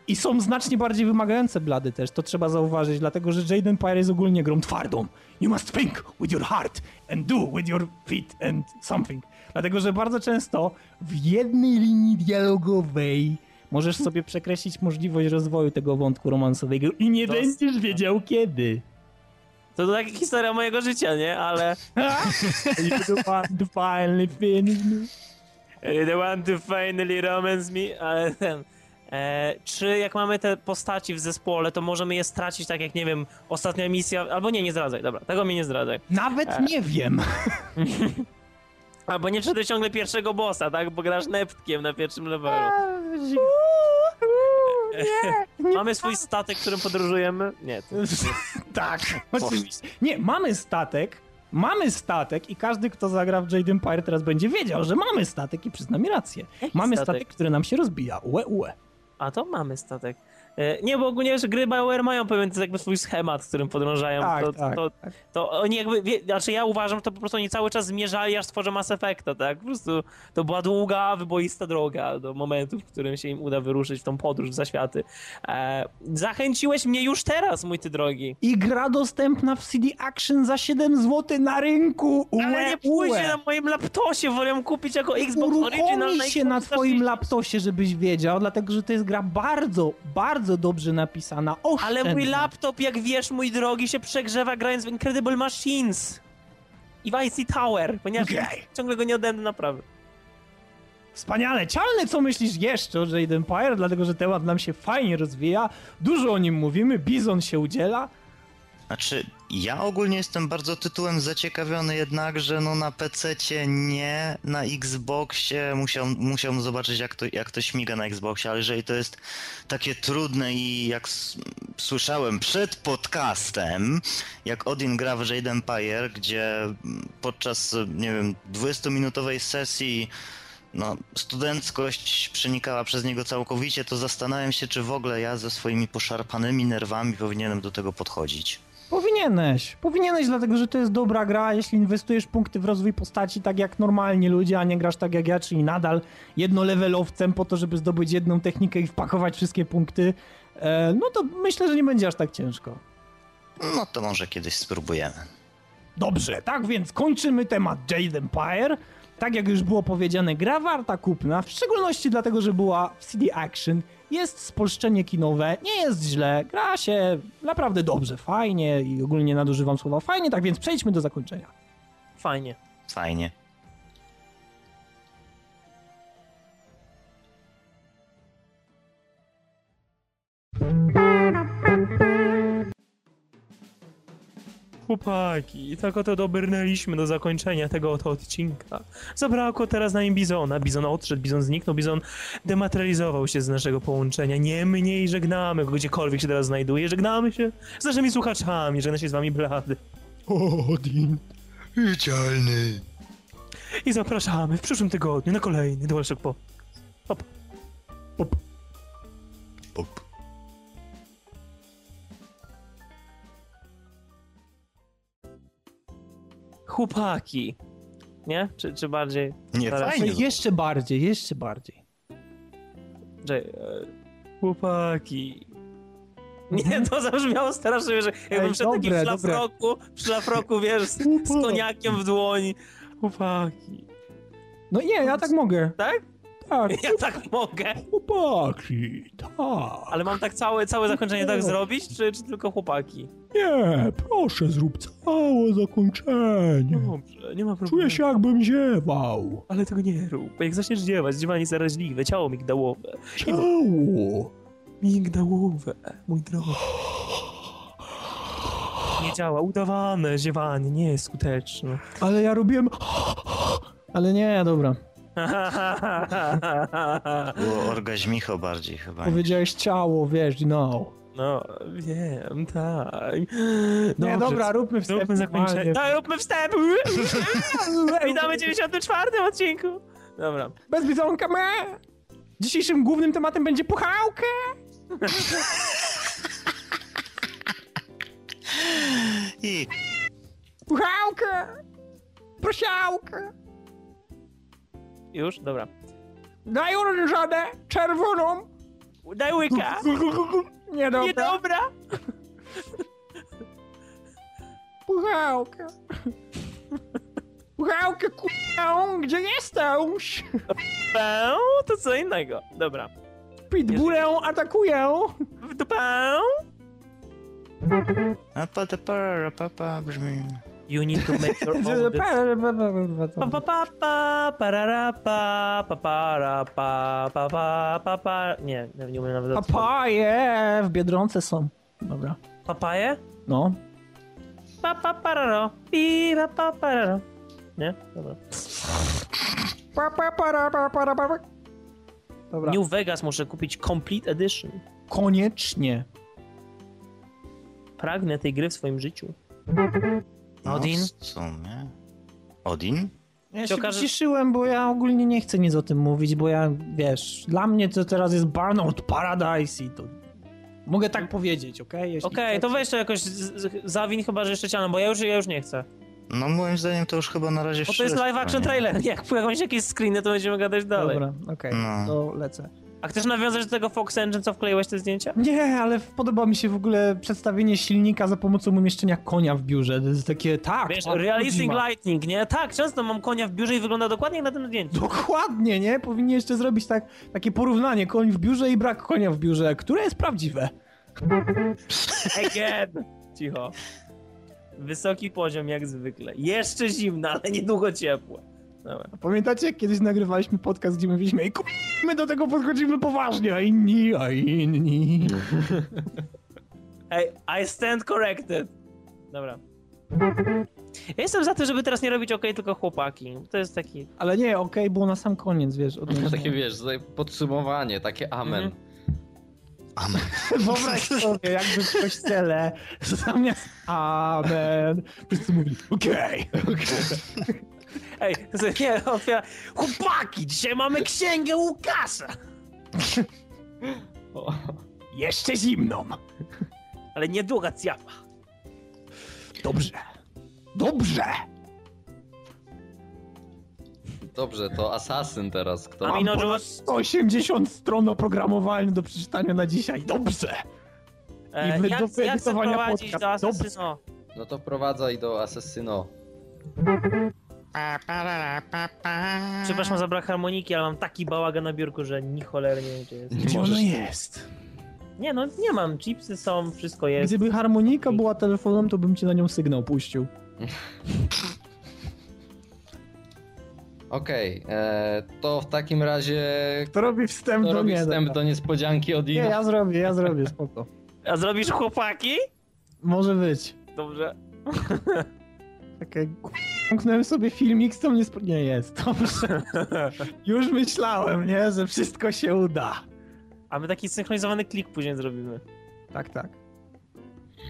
I są znacznie bardziej wymagające blady też, to trzeba zauważyć, dlatego że Jaden Pyre jest ogólnie grą twardą. You must think with your heart and do with your feet and something. Dlatego, że bardzo często w jednej linii dialogowej możesz sobie przekreślić możliwość rozwoju tego wątku romansowego i nie To- będziesz wiedział kiedy. To tak historia mojego życia, nie? Ale... you don't want to finally finish me. You don't want to finally romance me, ale ten... E, czy jak mamy te postaci w zespole, to możemy je stracić, tak jak, nie wiem, ostatnia misja... Albo nie, nie zdradzaj, dobra, tego mi nie zdradzaj. Nawet nie wiem. Albo nie czytaj ciągle pierwszego bossa, tak? Bo grasz neptkiem na pierwszym levelu. Mamy swój statek, którym podróżujemy? Nie, to... tak, oczywiście. Nie, mamy statek, mamy statek i każdy, kto zagra w Jade Empire teraz będzie wiedział, że mamy statek i przyzna mi rację. Jaki Mamy statek? statek, który nam się rozbija. Ue, ue. A to mamy statek. E, Nie, bo ogólnie, że gry BioWare mają pewien jakby swój schemat, z którym podążają. Tak, to, tak, to, tak. to oni jakby, wie, znaczy ja uważam, że to po prostu oni cały czas zmierzali, aż stworzą Mass Effecta, tak? Po prostu to była długa, wyboista droga do momentu, w którym się im uda wyruszyć w tą podróż w zaświaty. E, zachęciłeś mnie już teraz, mój ty drogi. I gra dostępna w CD Action za 7 zł na rynku. Ue, Ale nie pójdzie ue. na moim laptosie, wolę kupić jako Xbox Original Uruchomi się na twoim 360. laptosie, żebyś wiedział, dlatego że to jest gra bardzo, bardzo dobrze napisana. Ale Oszczędna. mój laptop, jak wiesz, mój drogi, się przegrzewa grając w Incredible Machines i w IC Tower, ponieważ Okej. ciągle go nie do naprawy. Wspaniale. Cialny, co myślisz jeszcze o Jade Empire? Dlatego, że temat nam się fajnie rozwija. Dużo o nim mówimy. Bizon się udziela. Znaczy, ja ogólnie jestem bardzo tytułem zaciekawiony, jednakże no na PC-cie nie, na Xboxie musiał, musiałbym zobaczyć jak to, jak to śmiga na Xboxie, ale jeżeli to jest takie trudne i jak słyszałem przed podcastem, jak Odin gra w Jade Empire, gdzie podczas, nie wiem, 20-minutowej sesji no, studenckość przenikała przez niego całkowicie, to zastanawiam się, czy w ogóle ja ze swoimi poszarpanymi nerwami powinienem do tego podchodzić. Powinieneś. Powinieneś, dlatego że to jest dobra gra, jeśli inwestujesz punkty w rozwój postaci tak jak normalni ludzie, a nie grasz tak jak ja, czyli nadal jednolevelowcem po to, żeby zdobyć jedną technikę i wpakować wszystkie punkty, e, no to myślę, że nie będzie aż tak ciężko. No to może kiedyś spróbujemy. Dobrze, tak więc kończymy temat Jade Empire. Tak jak już było powiedziane, gra warta kupna, w szczególności dlatego, że była w CD Action. Jest spolszczenie kinowe, nie jest źle, gra się naprawdę dobrze, fajnie i ogólnie nadużywam słowa fajnie, tak więc przejdźmy do zakończenia. Fajnie. Fajnie. Chłopaki, tak oto dobrnęliśmy do zakończenia tego oto odcinka. Zabrakło teraz na nim Bizona. Bizon odszedł, Bizon zniknął, Bizon dematerializował się z naszego połączenia. Niemniej żegnamy go gdziekolwiek się teraz znajduje. Żegnamy się z naszymi słuchaczami. Żegna się z wami Blady. Odin. Idealny. I zapraszamy w przyszłym tygodniu na kolejny DualShock Pop. Pop. Pop. Pop. Chłopaki. Nie? Czy, czy bardziej... Nie, Zaraz. fajnie. Jeszcze bardziej, jeszcze bardziej. Że, e, chłopaki. Nie, to zabrzmiało strasznie, że jakbym Ej, szedł taki w dobre, dobre. szlafroku, w szlafroku, wiesz, z, z koniakiem w dłoni. Chłopaki. No nie, ja tak mogę. Tak? Tak, Ja tak mogę. chłopaki, tak. Ale mam tak całe, całe zakończenie tak zrobić, czy, czy tylko chłopaki? Nie, proszę, zrób całe zakończenie. Dobrze, nie ma problemu. Czuję się jakbym ziewał. Ale tego nie rób, jak zaczniesz dziewać, dziewanie zaraźliwe, ciało migdałowe. Ciało. Migdałowe, mój drogi. Nie działa, udawane ziewanie, nie jest skuteczne. Ale ja robiłem... Ale nie, dobra. Było orgaźmicho bardziej chyba. Powiedziałeś ciało, wiesz, no. No, wiem, tak. Nie, dobra, róbmy wstęp. Róbmy zakończenie. Tak, róbmy wstęp! Witamy w 94 odcinku. Dobra. Bez bidzonka me! Dzisiejszym głównym tematem będzie puchałkę! I Puchałkę! Prosiałkę! Już? Dobra. Daj orężadę, czerwoną! Daj łyka! Nie dobra. Niedobra! Puchałkę. Puchałkę, k***ą, gdzie jesteś? Pę, to co innego. Dobra. Pitbullę atakuję. W dupę. a pa pa pa brzmi. You need to make your own Nie, nie, nie umiem nawet. Papaje w Biedronce są. Dobra. Papaje? No. Pa pa pararo. Pi pa pa pararo. Nie? Dobra. Dobra. New Vegas muszę kupić Complete Edition. Koniecznie. Pragnę tej gry w swoim życiu. Odin? No, w sumie. Odin? Ja się się okaże- wyciszyłem, bo ja ogólnie nie chcę nic o tym mówić, bo ja, wiesz, dla mnie to teraz jest Burnout Paradise i to... Mogę tak powiedzieć, okej? Jeśli Okej, to chcecie. weź to jakoś zawin chyba, że jeszcze cianą, bo ja już, ja już nie chcę. No moim zdaniem to już chyba na razie Bo to jest live action nie? trailer. Jak jakąś jakieś screeny, to będziemy gadać dalej. Dobra, okej, No. to lecę. A chcesz nawiązać do tego Fox Engine, co wkleiłeś te zdjęcia? Nie, ale podoba mi się w ogóle przedstawienie silnika za pomocą umieszczenia konia w biurze. To jest takie, tak, Wiesz, Realistic Kojima. Lightning, nie? Tak, często mam konia w biurze i wygląda dokładnie jak na tym zdjęciu. Dokładnie, nie? Powinni jeszcze zrobić tak, takie porównanie koń w biurze i brak konia w biurze, które jest prawdziwe. Again! Cicho. Wysoki poziom jak zwykle. Jeszcze zimno, ale niedługo ciepłe. Dobra. Pamiętacie, jak kiedyś nagrywaliśmy podcast, gdzie mówiliśmy, ej, my do tego podchodzimy poważnie, a inni, a inni. Hey, I stand corrected. Dobra. Ja jestem za tym, żeby teraz nie robić OK, tylko chłopaki. To jest taki... Ale nie, okej, było na sam koniec, wiesz. odnośnie- Takie wiesz, podsumowanie, takie amen. Mhm. Amen. Wyobraź sobie, jakby w kościele zamiast amen, wszyscy mówili, okej, okej. Ej, nie, otwiera... Chłopaki, dzisiaj mamy księgę Łukasza! O, Jeszcze zimną. Ale niedługa cjapa. Dobrze. Dobrze. dobrze, to Assassin teraz, kto... Mam ponad Juice? 180 stron oprogramowania do przeczytania na dzisiaj. Dobrze. E, I jak, jak chcę prowadzić do podcast. Dobrze. Assassino? No to wprowadzaj do Assassino. Przepraszam za brak harmoniki, ale mam taki bałagan na biurku, że ni cholernie nie wiem, gdzie jest. Gdzie ona jest? Nie no, nie mam. Chipsy są, wszystko jest. Gdyby harmonika była telefonem, to bym ci na nią sygnał puścił. Okej, e, to w takim razie... To robi wstęp Kto do robi nie. wstęp do niespodzianki od Nie, Ina? ja zrobię, ja zrobię, spoko. A zrobisz chłopaki? Może być. Dobrze. Takie, zamknąłem sobie filmik, co mnie spo... Nie jest, dobrze. Już myślałem, nie, że wszystko się uda. A my taki synchronizowany klik później zrobimy. Tak, tak.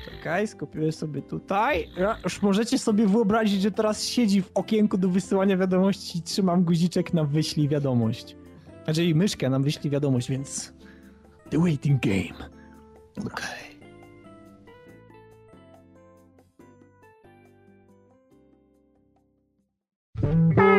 Czekaj, skopiuję sobie tutaj. Ja, już możecie sobie wyobrazić, że teraz siedzi w okienku do wysyłania wiadomości i trzymam guziczek na wyślij wiadomość. Znaczy i myszkę na wyślij wiadomość, więc... The waiting game. Okej. Bye.